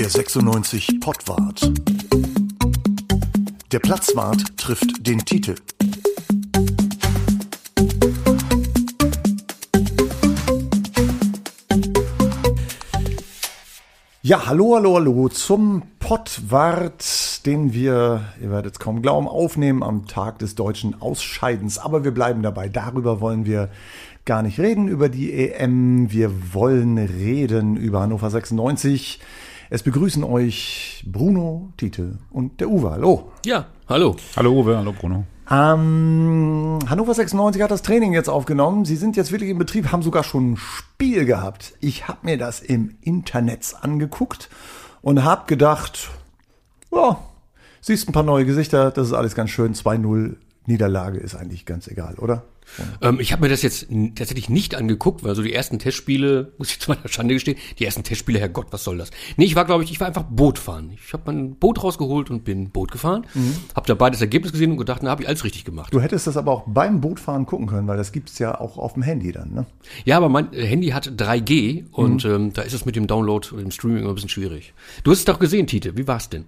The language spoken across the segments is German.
Der 96 Pottwart. Der Platzwart trifft den Titel. Ja, hallo, hallo, hallo zum Pottwart, den wir, ihr werdet es kaum glauben, aufnehmen am Tag des deutschen Ausscheidens. Aber wir bleiben dabei. Darüber wollen wir gar nicht reden, über die EM. Wir wollen reden über Hannover 96. Es begrüßen euch Bruno, Tite und der Uwe. Hallo. Ja, hallo. Hallo Uwe, hallo Bruno. Ähm, Hannover 96 hat das Training jetzt aufgenommen. Sie sind jetzt wirklich im Betrieb, haben sogar schon ein Spiel gehabt. Ich habe mir das im Internet angeguckt und habe gedacht, ja, siehst ein paar neue Gesichter, das ist alles ganz schön. 2-0 Niederlage ist eigentlich ganz egal, oder? Ähm, ich habe mir das jetzt tatsächlich nicht angeguckt, weil so die ersten Testspiele, muss ich zu meiner Schande gestehen, die ersten Testspiele, Herrgott, was soll das? Nee, ich war, glaube ich, ich war einfach Boot fahren. Ich habe mein Boot rausgeholt und bin Boot gefahren. Mhm. Habe da beides Ergebnis gesehen und gedacht, na, habe ich alles richtig gemacht. Du hättest das aber auch beim Bootfahren gucken können, weil das gibt's ja auch auf dem Handy dann, ne? Ja, aber mein Handy hat 3G und mhm. ähm, da ist es mit dem Download oder dem Streaming ein bisschen schwierig. Du hast es doch gesehen, Tite. Wie war's denn?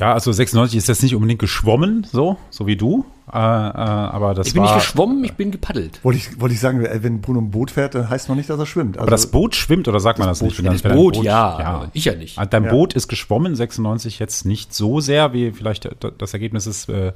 Ja, also 96 ist jetzt nicht unbedingt geschwommen, so, so wie du. Äh, äh, aber das ich bin war, nicht geschwommen, ich bin gepaddelt. Wollte ich, wollte ich sagen, wenn Bruno ein Boot fährt, dann heißt noch nicht, dass er schwimmt. Also aber das Boot schwimmt oder sagt man das Boot, nicht? Ja, das Boot, Boot, ja, ja. ich ja nicht. Dein ja. Boot ist geschwommen, 96 jetzt nicht so sehr, wie vielleicht das Ergebnis ist, äh,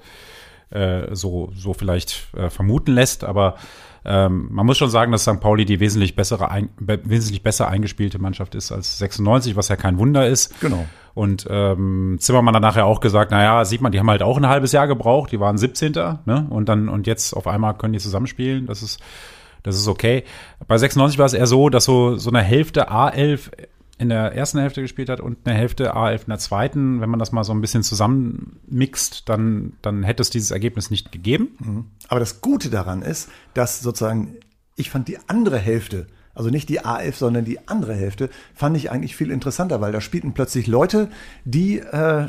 äh, so, so vielleicht äh, vermuten lässt, aber ähm, man muss schon sagen, dass St. Pauli die wesentlich bessere, ein, wesentlich besser eingespielte Mannschaft ist als 96, was ja kein Wunder ist. Genau. Und ähm, Zimmermann hat nachher auch gesagt, naja, sieht man, die haben halt auch ein halbes Jahr gebraucht, die waren 17. Ne? Und dann, und jetzt auf einmal können die zusammenspielen. Das ist, das ist okay. Bei 96 war es eher so, dass so, so eine Hälfte A11 in der ersten Hälfte gespielt hat und eine Hälfte A11 in der zweiten. Wenn man das mal so ein bisschen zusammenmixt, dann, dann hätte es dieses Ergebnis nicht gegeben. Mhm. Aber das Gute daran ist, dass sozusagen, ich fand die andere Hälfte, also nicht die A11, sondern die andere Hälfte, fand ich eigentlich viel interessanter, weil da spielten plötzlich Leute, die äh,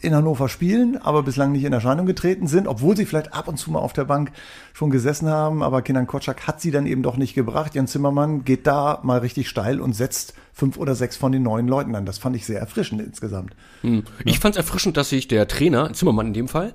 in Hannover spielen, aber bislang nicht in Erscheinung getreten sind, obwohl sie vielleicht ab und zu mal auf der Bank schon gesessen haben. Aber Kinan Kotschak hat sie dann eben doch nicht gebracht. Jan Zimmermann geht da mal richtig steil und setzt fünf oder sechs von den neuen Leuten an. Das fand ich sehr erfrischend insgesamt. Hm. Ich ja. fand es erfrischend, dass sich der Trainer, Zimmermann in dem Fall,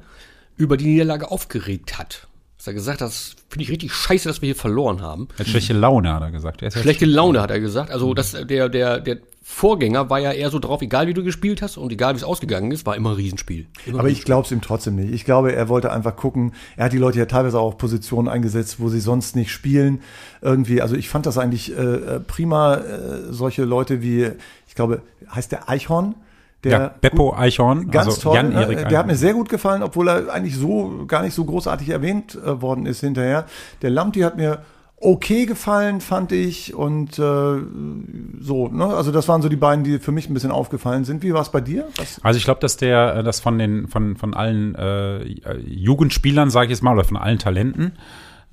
über die Niederlage aufgeregt hat. Dass er gesagt hat, das finde ich richtig scheiße, dass wir hier verloren haben. Er schlechte Laune, hat er gesagt. Er schlechte Laune, hat er gesagt. Also, dass der, der, der Vorgänger war ja eher so drauf, egal wie du gespielt hast und egal wie es ausgegangen ist, war immer ein Riesenspiel. Immer Aber ich glaube es ihm trotzdem nicht. Ich glaube, er wollte einfach gucken. Er hat die Leute ja teilweise auch auf Positionen eingesetzt, wo sie sonst nicht spielen. Irgendwie, also ich fand das eigentlich äh, prima, äh, solche Leute wie, ich glaube, heißt der Eichhorn? Der ja, Beppo Eichhorn, ganz also toll. Jan Erik der hat mir sehr gut gefallen, obwohl er eigentlich so gar nicht so großartig erwähnt äh, worden ist hinterher. Der Lamti hat mir okay gefallen, fand ich. Und äh, so, ne? Also das waren so die beiden, die für mich ein bisschen aufgefallen sind. Wie war es bei dir? Was? Also ich glaube, dass der, äh, das von den, von, von allen äh, Jugendspielern, sage ich jetzt mal, oder von allen Talenten,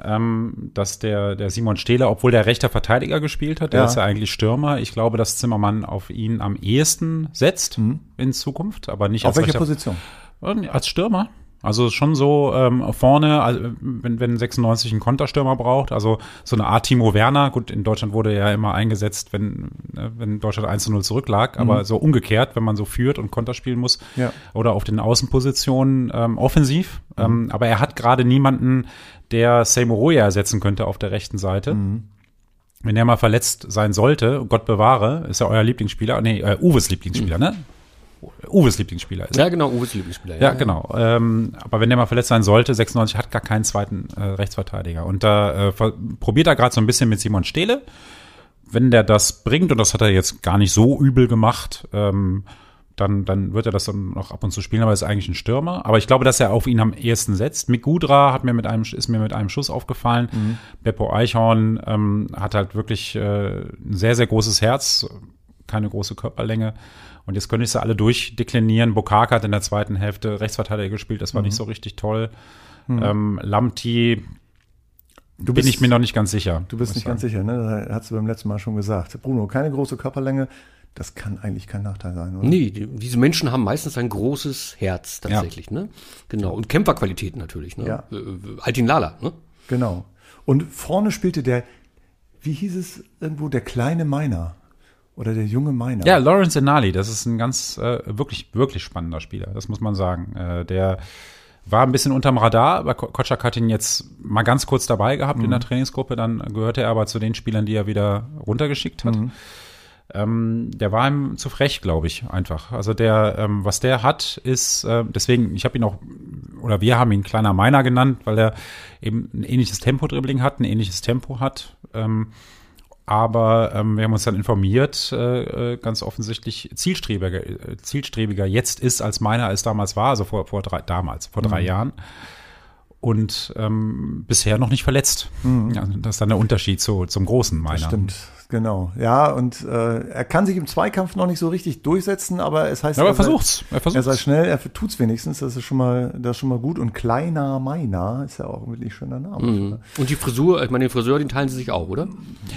ähm, dass der, der Simon Stehler, obwohl der rechter Verteidiger gespielt hat, der ja. ist ja eigentlich Stürmer. Ich glaube, dass Zimmermann auf ihn am ehesten setzt mhm. in Zukunft, aber nicht auf als welcher Position? Als Stürmer. Also schon so ähm, vorne, also wenn, wenn 96 einen Konterstürmer braucht, also so eine Art Timo Werner, gut, in Deutschland wurde er ja immer eingesetzt, wenn, ne, wenn Deutschland 1 zu 0 zurücklag, mhm. aber so umgekehrt, wenn man so führt und Konter spielen muss ja. oder auf den Außenpositionen ähm, offensiv. Mhm. Ähm, aber er hat gerade niemanden, der Seymour ersetzen könnte auf der rechten Seite. Mhm. Wenn er mal verletzt sein sollte, Gott bewahre, ist ja euer Lieblingsspieler, nee, äh, Uwes Lieblingsspieler, mhm. ne? Uwes Lieblingsspieler ist. Ja, genau, Uwes Lieblingsspieler. Ja, ja genau. Ähm, aber wenn der mal verletzt sein sollte, 96 hat gar keinen zweiten äh, Rechtsverteidiger. Und da äh, probiert er gerade so ein bisschen mit Simon Stehle. Wenn der das bringt, und das hat er jetzt gar nicht so übel gemacht, ähm, dann, dann wird er das dann noch ab und zu spielen, aber ist eigentlich ein Stürmer. Aber ich glaube, dass er auf ihn am ehesten setzt. Mick Gudra hat mir mit einem, ist mir mit einem Schuss aufgefallen. Mhm. Beppo Eichhorn ähm, hat halt wirklich äh, ein sehr, sehr großes Herz, keine große Körperlänge. Und jetzt könnte ich sie alle durchdeklinieren. Bokaka hat in der zweiten Hälfte Rechtsverteidiger gespielt, das war mhm. nicht so richtig toll. Mhm. Ähm, Lamti Du bin ich mir noch nicht ganz sicher. Du bist nicht sagen. ganz sicher, ne? Das hast du beim letzten Mal schon gesagt. Bruno, keine große Körperlänge, das kann eigentlich kein Nachteil sein, oder? Nee, die, diese Menschen haben meistens ein großes Herz tatsächlich, ja. ne? Genau. Und Kämpferqualität natürlich, ne? Ja. Äh, äh, Altin Lala, ne? Genau. Und vorne spielte der, wie hieß es irgendwo, der kleine Meiner. Oder der junge Meiner. Ja, Lawrence Enali, das ist ein ganz, äh, wirklich, wirklich spannender Spieler, das muss man sagen. Äh, der war ein bisschen unterm Radar, aber Ko- Kotschak hat ihn jetzt mal ganz kurz dabei gehabt in der Trainingsgruppe, dann gehörte er aber zu den Spielern, die er wieder runtergeschickt hat. Ähm, der war ihm zu frech, glaube ich, einfach. Also der, ähm, was der hat, ist, äh, deswegen, ich habe ihn auch, oder wir haben ihn kleiner Meiner genannt, weil er eben ein ähnliches Tempo-Dribbling hat, ein ähnliches Tempo hat. Ähm, aber ähm, wir haben uns dann informiert, äh, äh, ganz offensichtlich zielstrebiger, äh, zielstrebiger jetzt ist, als meiner als damals war, also vor, vor drei, damals, vor drei Jahren. Und ähm, bisher noch nicht verletzt. Ja, das ist dann der Unterschied zu, zum großen meiner. Stimmt, genau. Ja, und äh, er kann sich im Zweikampf noch nicht so richtig durchsetzen, aber es heißt, Ja, aber er sei- versucht's. Er Er versucht's. sei schnell, er tut's wenigstens, das ist schon mal, das ist schon mal gut. Und kleiner Meiner ist ja auch ein wirklich schöner Name. Mhm. Und die Frisur, ich meine, den Friseur, den teilen sie sich auch, oder?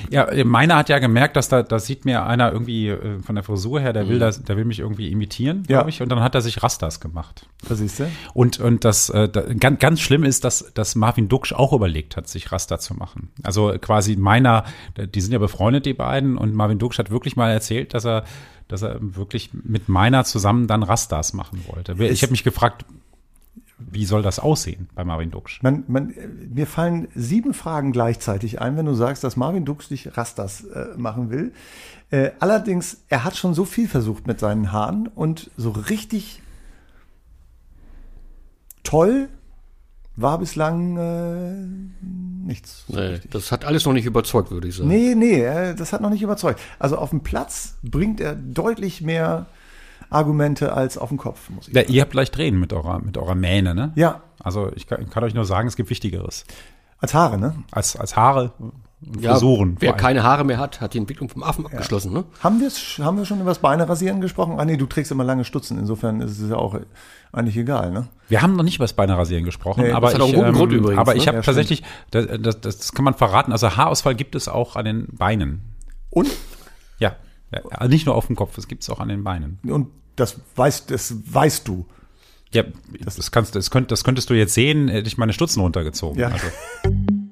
Ja, meiner hat ja gemerkt, dass da, da sieht mir einer irgendwie äh, von der Frisur her, der will das, der will mich irgendwie imitieren, Ja. glaube ich. Und dann hat er sich Rastas gemacht. Da siehst du? Und, und das äh, da, ganz, ganz schlimm ist, dass, dass Marvin Duksch auch überlegt hat, sich Rasta zu machen. Also quasi meiner, die sind ja befreundet, die beiden, und Marvin Duksch hat wirklich mal erzählt, dass er, dass er wirklich mit meiner zusammen dann Rastas machen wollte. Ich habe mich gefragt, wie soll das aussehen bei Marvin Duksch? Man, man, mir fallen sieben Fragen gleichzeitig ein, wenn du sagst, dass Marvin Dux dich Rastas äh, machen will. Äh, allerdings, er hat schon so viel versucht mit seinen Haaren und so richtig toll war bislang äh, nichts. so Nee, das hat alles noch nicht überzeugt, würde ich sagen. Nee, nee, äh, das hat noch nicht überzeugt. Also auf dem Platz bringt er deutlich mehr Argumente als auf dem Kopf, muss ich Ja, ihr habt leicht Tränen mit eurer, mit eurer Mähne, ne? Ja, Also ich kann, kann euch nur sagen, es gibt Wichtigeres. als Haare, ne? Als, als Haare Ja, Frisuren. wer vor allem. keine Haare mehr hat, hat die Entwicklung vom Affen abgeschlossen, ne? Haben, haben wir schon über das Beine rasieren gesprochen? Ah nee, du trägst immer lange Stutzen, insofern ist es ja auch eigentlich egal, ne? Wir haben noch nicht über das Beinerasieren gesprochen, Nee, das aber hat auch ich, einen guten Grund übrigens, aber ne? ich habe Ja, tatsächlich, das, das, das kann man verraten, also Haarausfall gibt es auch an den Beinen. Und, Ja, ja also nicht nur auf dem Kopf, es gibt es auch an den Beinen. und das weißt, das weißt du. Ja, das, kannst, das, könnt, das könntest du jetzt sehen, hätte ich meine Stutzen runtergezogen. Ja. Also,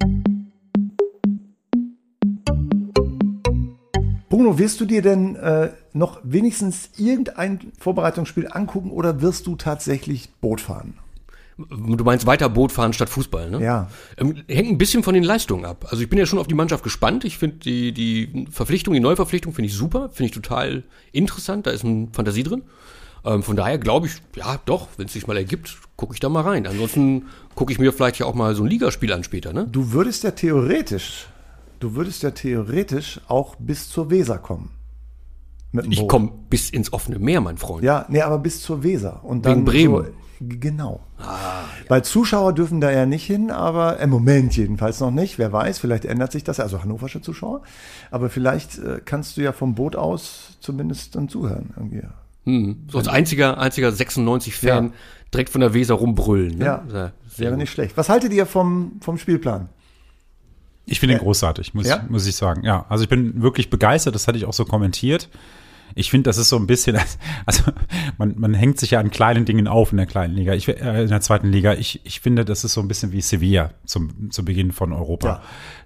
Bruno, wirst du dir denn äh, noch wenigstens irgendein Vorbereitungsspiel angucken oder wirst du tatsächlich Boot fahren? Du meinst weiter Boot fahren statt Fußball, ne? Ja. Ähm, hängt ein bisschen von den Leistungen ab. Also ich bin ja schon auf die Mannschaft gespannt. Ich finde die, die Verpflichtung, die Neuverpflichtung finde ich super, finde ich total interessant. Da ist eine Fantasie drin. Ähm, von daher glaube ich, ja doch, wenn es sich mal ergibt, gucke ich da mal rein. Ansonsten gucke ich mir vielleicht ja auch mal so ein Ligaspiel an später, ne? Du würdest ja theoretisch, du würdest ja theoretisch auch bis zur Weser kommen. Ich komme bis ins offene Meer, mein Freund. Ja, nee, aber bis zur Weser. Und Wegen dann Bremen. So, genau. Weil Zuschauer dürfen da ja nicht hin, aber im Moment jedenfalls noch nicht. Wer weiß, vielleicht ändert sich das, also hannoversche Zuschauer. Aber vielleicht äh, kannst du ja vom Boot aus zumindest dann zuhören. Irgendwie. Hm. So als einziger, einziger 96-Fan Ja. direkt von der Weser rumbrüllen. Ne? Ja, sehr wäre gut. nicht schlecht. Was haltet ihr vom, vom Spielplan? Ich finde ihn großartig, muss, Ja? muss ich sagen. Ja, also ich bin wirklich begeistert, das hatte ich auch so kommentiert. Ich finde, das ist so ein bisschen, also man, man hängt sich ja an kleinen Dingen auf in der kleinen Liga, ich, äh, in der zweiten Liga. Ich, ich finde, das ist so ein bisschen wie Sevilla zum, zu Beginn von Europa. Ja.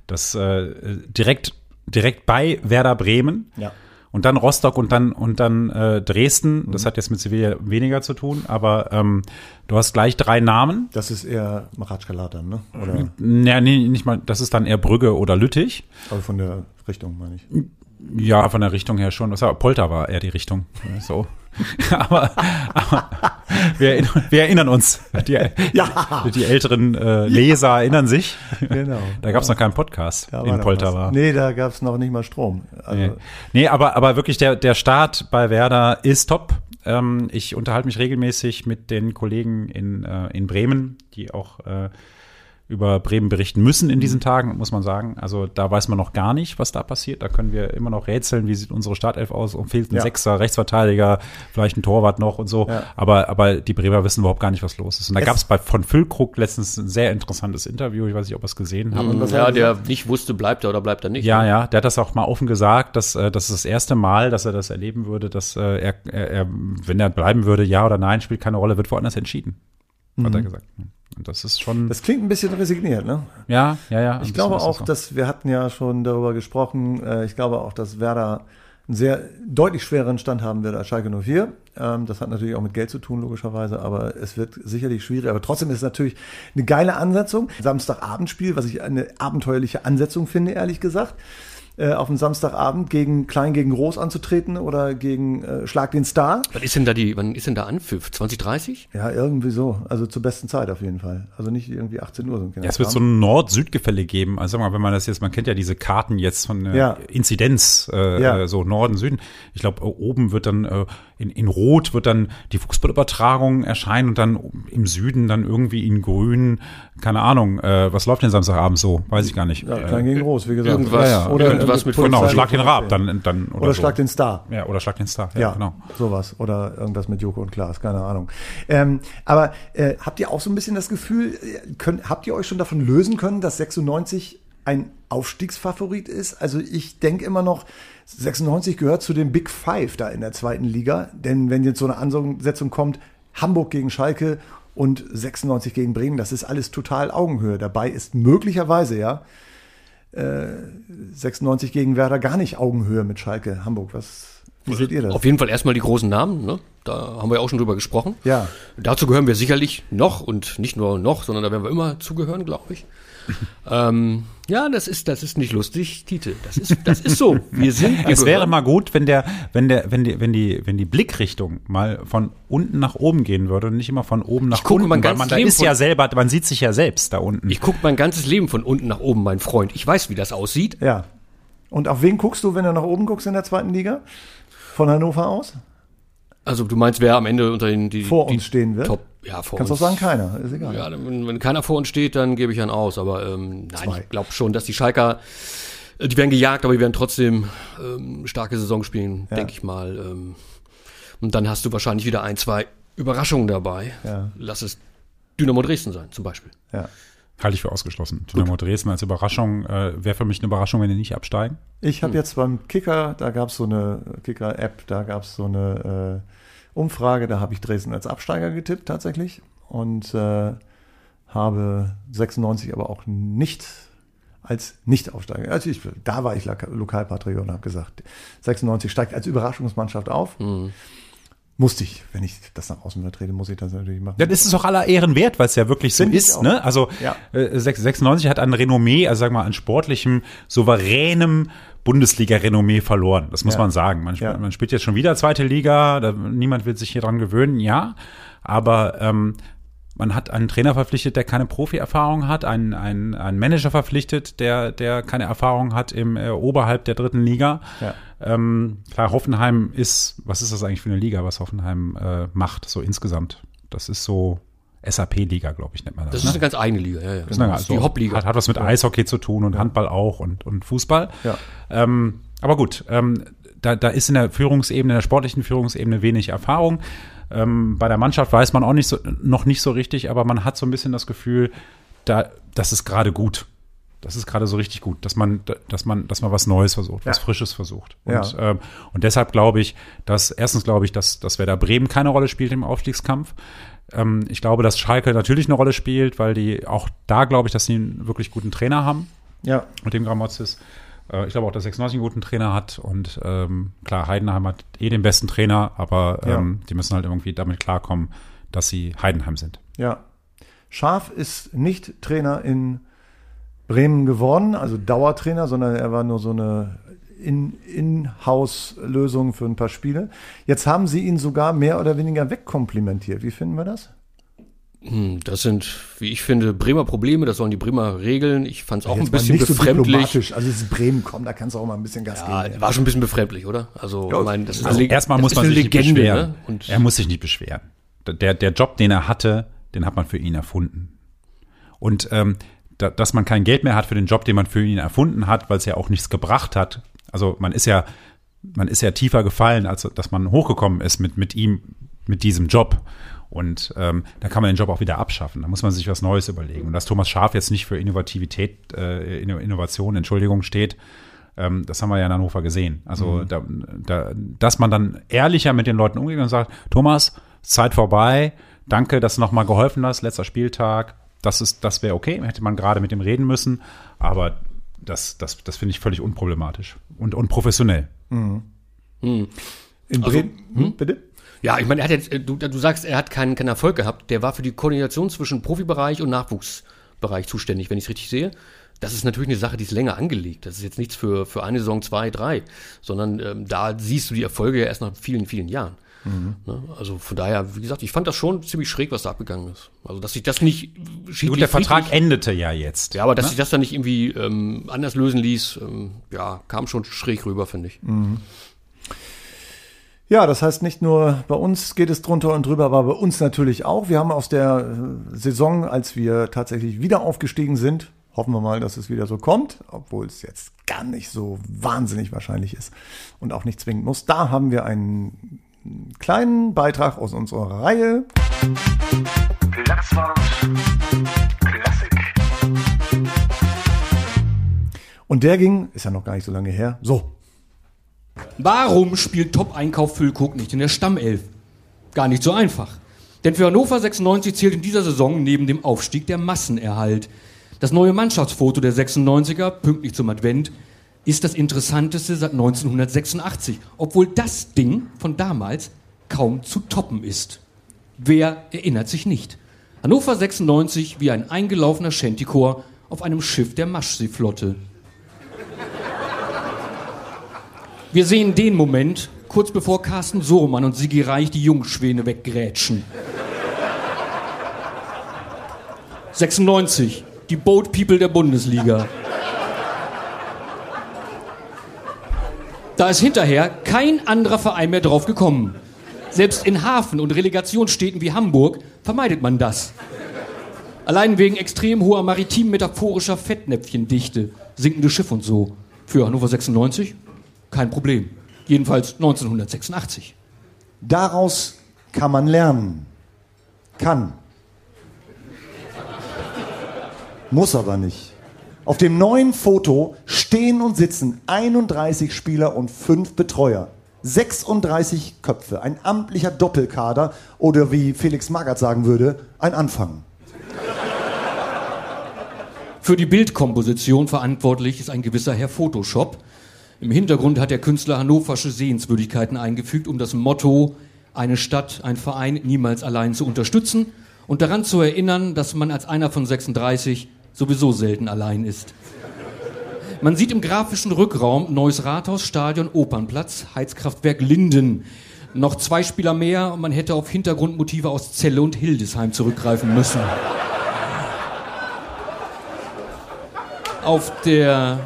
Das äh, direkt, direkt bei Werder Bremen. Ja. Und dann Rostock und dann und dann äh, Dresden. Das hat jetzt mit Sevilla weniger zu tun, aber ähm, du hast gleich drei Namen. Das ist eher Maratschkalat dann, ne? Oder Ja, nee, nicht mal. Das ist dann eher Brügge oder Lüttich. also von der Richtung, meine ich. Ja, von der Richtung her schon. War, Polter war eher die Richtung. So. aber, aber wir, erinnern, wir erinnern uns. Die, Ja. die älteren äh, Leser erinnern sich. Genau. Da gab es noch keinen Podcast, Da in Polter war. Nee, da gab es noch nicht mal Strom. Also, Nee, nee aber, aber wirklich der, der Start bei Werder ist top. Ähm, ich unterhalte mich regelmäßig mit den Kollegen in, äh, in Bremen, die auch äh, über Bremen berichten müssen in Mhm. diesen Tagen, muss man sagen. Also da weiß man noch gar nicht, was da passiert. Da können wir immer noch rätseln, wie sieht unsere Startelf aus und fehlt ein Ja. Sechser, Rechtsverteidiger, vielleicht ein Torwart noch und so. Ja. Aber, aber die Bremer wissen überhaupt gar nicht, was los ist. Und da gab es bei von Füllkrug letztens ein sehr interessantes Interview. Ich weiß nicht, ob ihr es gesehen habt. was ja, er der nicht wusste, bleibt er oder bleibt er nicht. Ja, ne? ja, der hat das auch mal offen gesagt, dass äh, das ist das erste Mal, dass er das erleben würde, dass äh, er, er, er, wenn er bleiben würde, ja oder nein, spielt keine Rolle, wird woanders entschieden. Hat er gesagt. Und das ist schon, das klingt ein bisschen resigniert, ne? ja, ja, ja. Ich glaube auch, so. dass wir hatten ja schon darüber gesprochen. Äh, ich glaube auch, dass Werder einen sehr deutlich schwereren Stand haben wird als Schalke 04. Ähm, das hat natürlich auch mit Geld zu tun, logischerweise, aber es wird sicherlich schwierig. Aber trotzdem ist es natürlich eine geile Ansetzung. Samstagabendspiel, was ich eine abenteuerliche Ansetzung finde, ehrlich gesagt äh, auf dem Samstagabend gegen Klein gegen Groß anzutreten oder gegen äh, Schlag den Star. Wann ist denn da die, wann ist denn da Anpfiff? 2030? Ja, irgendwie so. Also zur besten Zeit auf jeden Fall. Also nicht irgendwie 18 Uhr. So ja, es wird so ein Nord-Süd-Gefälle geben. Also sag mal, wenn man das jetzt, man kennt ja diese Karten jetzt von äh, Ja. Inzidenz, äh, Ja. äh, so Norden, Süden. Ich glaube, oben wird dann äh, in, in Rot wird dann die Fußballübertragung erscheinen und dann im Süden dann irgendwie in Grün, keine Ahnung, äh, was läuft denn Samstagabend so? Weiß ich gar nicht. Ja, Äh, Klein gegen Groß, wie gesagt. irgendwas- ja. Oder irgendwas mit genau, Schlag den Raab, dann, dann Oder so. Schlag den Star. Ja, oder Schlag den Star. Ja, Ja, genau. sowas. Oder irgendwas mit Joko und Klaas, keine Ahnung. Ähm, aber äh, habt ihr auch so ein bisschen das Gefühl, äh, könnt, habt ihr euch schon davon lösen können, dass 96 ein Aufstiegsfavorit ist? Also ich denke immer noch, 96 gehört zu den Big Five da in der zweiten Liga. Denn wenn jetzt so eine Ansetzung kommt, Hamburg gegen Schalke und 96 gegen Bremen, das ist alles total Augenhöhe. Dabei ist möglicherweise, ja, äh, 96 gegen Werder gar nicht Augenhöhe mit Schalke, Hamburg. Was, wie seht ihr das? Auf jeden Fall erstmal die großen Namen, ne? Da haben wir ja auch schon drüber gesprochen. Ja. Dazu gehören wir sicherlich noch und nicht nur noch, sondern da werden wir immer zugehören, glaube ich. Ähm, ja, das ist, das ist nicht lustig, Tite. Das ist, das ist so. Wir sind. Es wäre gehören- mal gut, wenn der, wenn der, wenn die, wenn die, wenn die Blickrichtung mal von unten nach oben gehen würde und nicht immer von oben nach gucke unten. mein ganzes man da Leben ist ja selber, man sieht sich ja selbst da unten. Ich gucke mein ganzes Leben von unten nach oben, mein Freund. Ich weiß, wie das aussieht. Ja. Und auf wen guckst du, wenn du nach oben guckst in der zweiten Liga? Von Hannover aus? Also du meinst, wer am Ende unter den die, Vor die uns stehen wird? Top, ja, vor Kannst auch uns. sagen, keiner. Ist egal. Ja, wenn, wenn keiner vor uns steht, dann gebe ich einen aus. Aber ähm, nein, Zwei. ich glaube schon, dass die Schalker, äh, die werden gejagt, aber die werden trotzdem ähm, starke Saison spielen, Ja. denke ich mal. Ähm, und dann hast du wahrscheinlich wieder ein, zwei Überraschungen dabei. Ja. Lass es Dynamo Dresden sein, zum Beispiel. Ja. Halte ich für ausgeschlossen. Dynamo Dresden als Überraschung äh, wäre für mich eine Überraschung, wenn die nicht absteigen. Ich habe jetzt beim Kicker, da gab es so eine Kicker-App, da gab es so eine äh, Umfrage, da habe ich Dresden als Absteiger getippt tatsächlich und äh, habe 96 aber auch nicht als Nicht-Aufsteiger. Also ich, da war ich Lokalpatriot und habe gesagt, 96 steigt als Überraschungsmannschaft auf. Musste ich, wenn ich das nach außen vertrete, muss ich das natürlich machen. Das ist auch aller Ehren wert, weil es ja wirklich so ist. Ne? Also Ja. äh, 96 hat an Renommee, also sag mal an sportlichem, souveränem Bundesliga-Renommee verloren. Das muss Ja. man sagen. Man, spielt- Ja. man spielt jetzt schon wieder zweite Liga, da, niemand wird sich hier dran gewöhnen, ja. Aber ähm, man hat einen Trainer verpflichtet, der keine Profi-Erfahrung hat, einen, einen, einen Manager verpflichtet, der, der keine Erfahrung hat im äh, oberhalb der dritten Liga. Ja. Ähm, klar, Hoffenheim ist, was ist das eigentlich für eine Liga, was Hoffenheim äh, macht, so insgesamt? Das ist so SAP-Liga, glaube ich, nennt man das. Das ne? ist eine ganz eigene Liga, ja, ja. Das ist eine- ist die so, Hop-Liga. Hat, hat was mit Eishockey zu tun und Handball auch und, und Fußball. Ja. Ähm, aber gut, ähm, da, da ist in der Führungsebene, in der sportlichen Führungsebene wenig Erfahrung. Ähm, bei der Mannschaft weiß man auch nicht so, noch nicht so richtig, aber man hat so ein bisschen das Gefühl, da, das ist gerade gut. Das ist gerade so richtig gut, dass man, dass man, dass man was Neues versucht, was Ja. Frisches versucht. Ja. Und, ähm, und deshalb glaube ich, dass erstens glaube ich, dass, dass Werder Bremen keine Rolle spielt im Aufstiegskampf. Ähm, ich glaube, dass Schalke natürlich eine Rolle spielt, weil die auch da glaube ich, dass sie einen wirklich guten Trainer haben Ja, mit dem Gramozis. Äh, ich glaube auch, dass 96 einen guten Trainer hat und ähm, klar, Heidenheim hat eh den besten Trainer, aber Ja. ähm, die müssen halt irgendwie damit klarkommen, dass sie Heidenheim sind. ja. Scharf ist nicht Trainer in Bremen geworden, also Dauertrainer, sondern er war nur so eine In- In-House-Lösung für ein paar Spiele. Jetzt haben sie ihn sogar mehr oder weniger wegkomplimentiert. Wie finden wir das? Hm, Das sind, wie ich finde, Bremer Probleme, das sollen die Bremer regeln. Ich fand es auch ein bisschen nicht so befremdlich. diplomatisch. Also es ist Bremen, komm, da kannst du auch mal ein bisschen Gas Ja, geben. war schon ein bisschen befremdlich, oder? Also, ich meine, das ist Also erstmal muss man sich nicht Legende, beschweren. ne? Und Er muss sich nicht beschweren. Der, der Job, den er hatte, den hat man für ihn erfunden. Und ähm, da, dass man kein Geld mehr hat für den Job, den man für ihn erfunden hat, weil es ja auch nichts gebracht hat. Also man ist ja, man ist ja tiefer gefallen, als dass man hochgekommen ist mit, mit ihm, mit diesem Job. Und ähm, da kann man den Job auch wieder abschaffen. Da muss man sich was Neues überlegen. Und dass Thomas Schaf jetzt nicht für Innovativität, äh, Inno- Innovation, Entschuldigung, steht, ähm, das haben wir ja in Hannover gesehen. Also, da, da, dass man dann ehrlicher mit den Leuten umgeht und sagt, Thomas, Zeit vorbei, danke, dass du nochmal geholfen hast, letzter Spieltag, das ist, das wäre okay, hätte man gerade mit dem reden müssen, aber das, das, das finde ich völlig unproblematisch und unprofessionell. In Also, Bremen, hm? bitte? Ja, ich meine, er hat jetzt, äh, du, du sagst, er hat keinen, keinen Erfolg gehabt. Der war für die Koordination zwischen Profibereich und Nachwuchsbereich zuständig, wenn ich es richtig sehe. Das ist natürlich eine Sache, die ist länger angelegt. Das ist jetzt nichts für, für eine Saison, zwei, drei, sondern ähm, da siehst du die Erfolge ja erst nach vielen, vielen Jahren. Ne? Also von daher, wie gesagt, ich fand das schon ziemlich schräg, was da abgegangen ist. Also, dass sich das nicht Gut, der Vertrag endete ja jetzt. Ja, aber dass sich das dann nicht irgendwie ähm, anders lösen ließ, ähm, ja, kam schon schräg rüber, finde ich. Ja, das heißt nicht nur bei uns geht es drunter und drüber, aber bei uns natürlich auch. Wir haben aus der äh, Saison, als wir tatsächlich wieder aufgestiegen sind, hoffen wir mal, dass es wieder so kommt, obwohl es jetzt gar nicht so wahnsinnig wahrscheinlich ist und auch nicht zwingend muss. Da haben wir einen kleinen Beitrag aus unserer Reihe. Klassik. Und der ging, ist ja noch gar nicht so lange her, so. Warum spielt Top-Einkauf Füllkrug nicht in der Stammelf? Gar nicht so einfach. Denn für Hannover 96 zählt in dieser Saison neben dem Aufstieg der Massenerhalt. Das neue Mannschaftsfoto der 96er, pünktlich zum Advent, ist das interessanteste seit 1986, obwohl das Ding von damals kaum zu toppen ist. Wer erinnert sich nicht? Hannover 96 wie ein eingelaufener Shantychor auf einem Schiff der Maschseeflotte. Wir sehen den Moment, kurz bevor Carsten Sohmann und Sigi Reich die Jungschwäne weggrätschen. 96, die Boat People der Bundesliga. Da ist hinterher kein anderer Verein mehr drauf gekommen. Selbst in Hafen- und Relegationsstädten wie Hamburg vermeidet man das. Allein wegen extrem hoher maritim-metaphorischer Fettnäpfchendichte, sinkende Schiff und so. Für Hannover 96 kein Problem. Jedenfalls 1986. Daraus kann man lernen. Kann. Muss aber nicht. Auf dem neuen Foto stehen und sitzen 31 Spieler und 5 Betreuer. 36 Köpfe, ein amtlicher Doppelkader oder wie Felix Magath sagen würde, ein Anfang. Für die Bildkomposition verantwortlich ist ein gewisser Herr Photoshop. Im Hintergrund hat der Künstler hannoversche Sehenswürdigkeiten eingefügt, um das Motto eine Stadt, ein Verein niemals allein zu unterstützen und daran zu erinnern, dass man als einer von 36 sowieso selten allein ist. Man sieht im grafischen Rückraum Neues Rathaus, Stadion, Opernplatz, Heizkraftwerk Linden. Noch zwei Spieler mehr und man hätte auf Hintergrundmotive aus Celle und Hildesheim zurückgreifen müssen. Auf der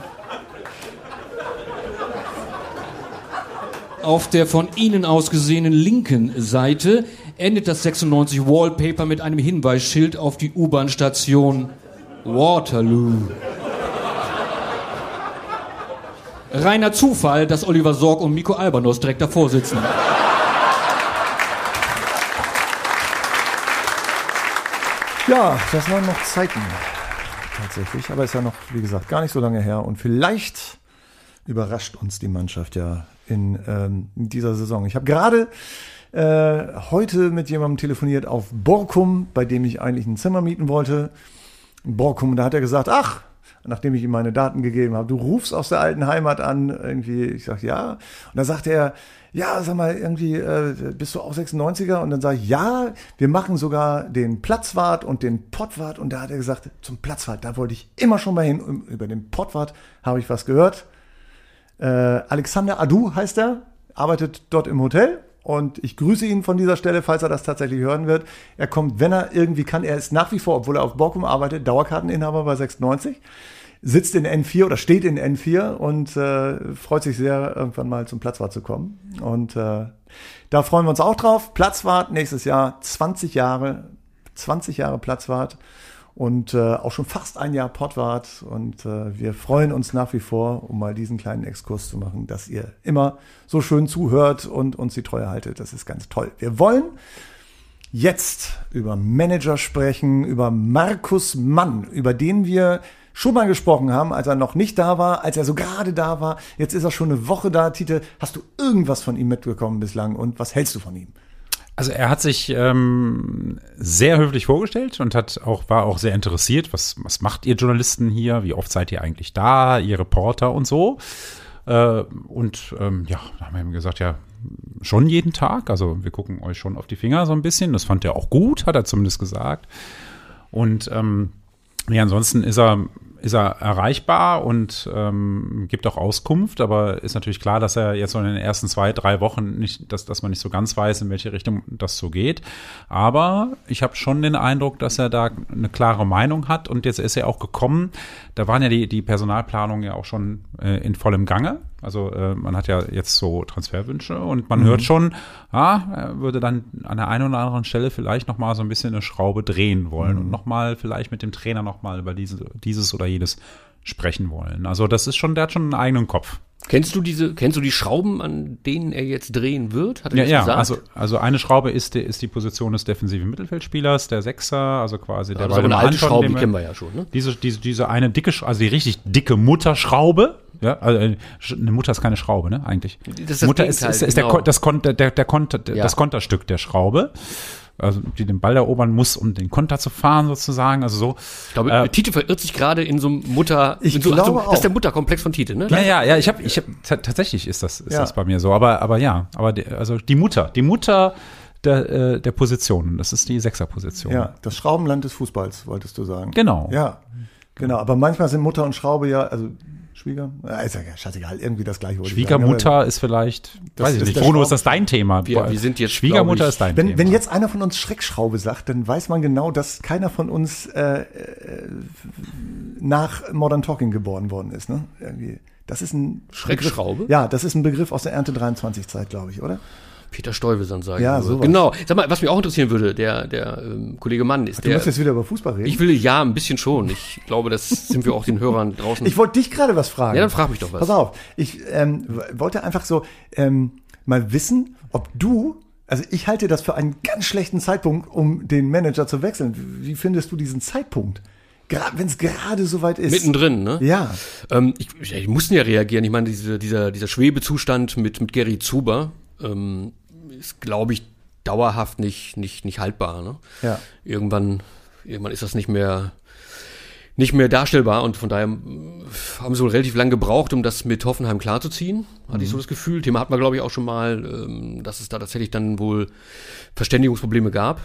Auf der von Ihnen aus gesehenen linken Seite endet das 96 Wallpaper mit einem Hinweisschild auf die U-Bahn-Station Waterloo. Reiner Zufall, dass Oliver Sorg und Miko Albanos direkt davor sitzen. Ja, das waren noch Zeiten. Tatsächlich. Aber ist ja noch, wie gesagt, gar nicht so lange her. Und vielleicht überrascht uns die Mannschaft ja in ähm, dieser Saison. Ich habe gerade äh, heute mit jemandem telefoniert auf Borkum, bei dem ich eigentlich ein Zimmer mieten wollte. Borkum, da hat er gesagt, ach, nachdem ich ihm meine Daten gegeben habe, du rufst aus der alten Heimat an, irgendwie, ich sag ja. Und da sagt er, ja, sag mal, irgendwie, äh, bist du auch 96er? Und dann sage ich, ja, wir machen sogar den Platzwart und den Pottwart. Und da hat er gesagt, zum Platzwart, da wollte ich immer schon mal hin. Über den Pottwart habe ich was gehört. Äh, Alexander Adu heißt er, arbeitet dort im Hotel. Und ich grüße ihn von dieser Stelle, falls er das tatsächlich hören wird. Er kommt, wenn er irgendwie kann. Er ist nach wie vor, obwohl er auf Borkum arbeitet, Dauerkarteninhaber bei 96. Sitzt in N4 oder steht in N4 und äh, freut sich sehr, irgendwann mal zum Platzwart zu kommen. Und äh, da freuen wir uns auch drauf. Platzwart nächstes Jahr 20 Jahre, 20 Jahre Platzwart und äh, auch schon fast ein Jahr Pottwart. Und äh, wir freuen uns nach wie vor, um mal diesen kleinen Exkurs zu machen, dass ihr immer so schön zuhört und uns die Treue haltet. Das ist ganz toll. Wir wollen jetzt über Manager sprechen, über Markus Mann, über den wir schon mal gesprochen haben, als er noch nicht da war, als er so gerade da war. Jetzt ist er schon eine Woche da. Tite, hast du irgendwas von ihm mitbekommen bislang und was hältst du von ihm? Also er hat sich ähm, sehr höflich vorgestellt und hat auch war auch sehr interessiert, was was macht ihr Journalisten hier, wie oft seid ihr eigentlich da, ihr Reporter und so. Äh, und ähm, ja, da haben wir ihm gesagt, ja, schon jeden Tag. Also wir gucken euch schon auf die Finger so ein bisschen. Das fand er auch gut, hat er zumindest gesagt. Und ähm, ja, ansonsten ist er, ist er erreichbar und ähm, gibt auch Auskunft, aber ist natürlich klar, dass er jetzt so in den ersten zwei, drei Wochen nicht, dass, dass man nicht so ganz weiß, in welche Richtung das so geht. Aber ich habe schon den Eindruck, dass er da eine klare Meinung hat und jetzt ist er auch gekommen. Da waren ja die, die Personalplanungen ja auch schon äh, in vollem Gange. Also äh, man hat ja jetzt so Transferwünsche und man hört schon, ah, er würde dann an der einen oder anderen Stelle vielleicht noch mal so ein bisschen eine Schraube drehen wollen und noch mal vielleicht mit dem Trainer noch mal über diese, dieses oder jenes sprechen wollen. Also das ist schon, der hat schon einen eigenen Kopf. Kennst du diese, kennst du die Schrauben, an denen er jetzt drehen wird? Hat er Ja, ja, gesagt? also, also eine Schraube ist die, ist die Position des defensiven Mittelfeldspielers, der Sechser, also quasi der das ist aber eine alte Anton, Schraube, die kennen wir ja schon, ne? Diese, diese, diese eine dicke, also die richtig dicke Mutterschraube. Ja, also äh, eine Mutter ist keine Schraube, ne? Eigentlich. Das ist das Mutter ist, Gegenteil, ist, ist der, genau. Kon- das, Konter, der, der Konter, Ja. das Konterstück der Schraube. Also die den Ball erobern muss, um den Konter zu fahren, sozusagen. Also so. Ich glaube, Äh, Tite verirrt sich gerade in so einem Mutter. Ich in so, glaube so, auch. Das ist der Mutterkomplex von Tite, ne? Ja, ja, ja, ich habe, ich hab, ta- tatsächlich ist das, ist Ja. das bei mir so. Aber, aber ja, aber die, also die Mutter, die Mutter der, äh, der Positionen, das ist die Sechserposition. Ja, das Schraubenland des Fußballs, wolltest du sagen. Genau. Ja, genau. Aber manchmal sind Mutter und Schraube ja, also Schwieger, ist ja scheißegal, irgendwie das gleiche. wollte ich sagen. Schwiegermutter ist vielleicht, Das weiß ich ist nicht, Bruno, ist das dein Thema? Wir- wir sind jetzt, Schwiegermutter ich, ist dein Wenn, Thema. wenn jetzt einer von uns Schreckschraube sagt, dann weiß man genau, dass keiner von uns äh, äh, nach Modern Talking geboren worden ist. Ne? Irgendwie. Das ist ein Schreckschraube? Begriff, ja, das ist ein Begriff aus der Ernte 23 Zeit, glaube ich, oder? Peter Stuyvesant sagen Ja, würde. sowas. Genau. Sag mal, was mich auch interessieren würde, der, der ähm, Kollege Mann ist Du der. musst jetzt wieder über Fußball reden. Ich will ja ein bisschen schon. Ich glaube, das sind wir auch den Hörern draußen. Ich wollte dich gerade was fragen. Ja, dann frag mich doch was. Pass auf, ich ähm, wollte einfach so ähm, mal wissen, ob du, also ich halte das für einen ganz schlechten Zeitpunkt, um den Manager zu wechseln. Wie findest du diesen Zeitpunkt? Wenn es gerade soweit ist. Mittendrin, ne? Ja, Ähm, ich, ich, ich mussten ja reagieren. Ich meine, diese, dieser, dieser Schwebezustand mit, mit Gary Zuber ähm, ist, glaube ich, dauerhaft nicht, nicht, nicht haltbar. Ne? Ja. Irgendwann, irgendwann ist das nicht mehr, nicht mehr darstellbar und von daher mm, haben sie wohl relativ lange gebraucht, um das mit Hoffenheim klarzuziehen. Hatte ich so das Gefühl. Thema hatten wir, glaube ich, auch schon mal, ähm, dass es da tatsächlich dann wohl Verständigungsprobleme gab.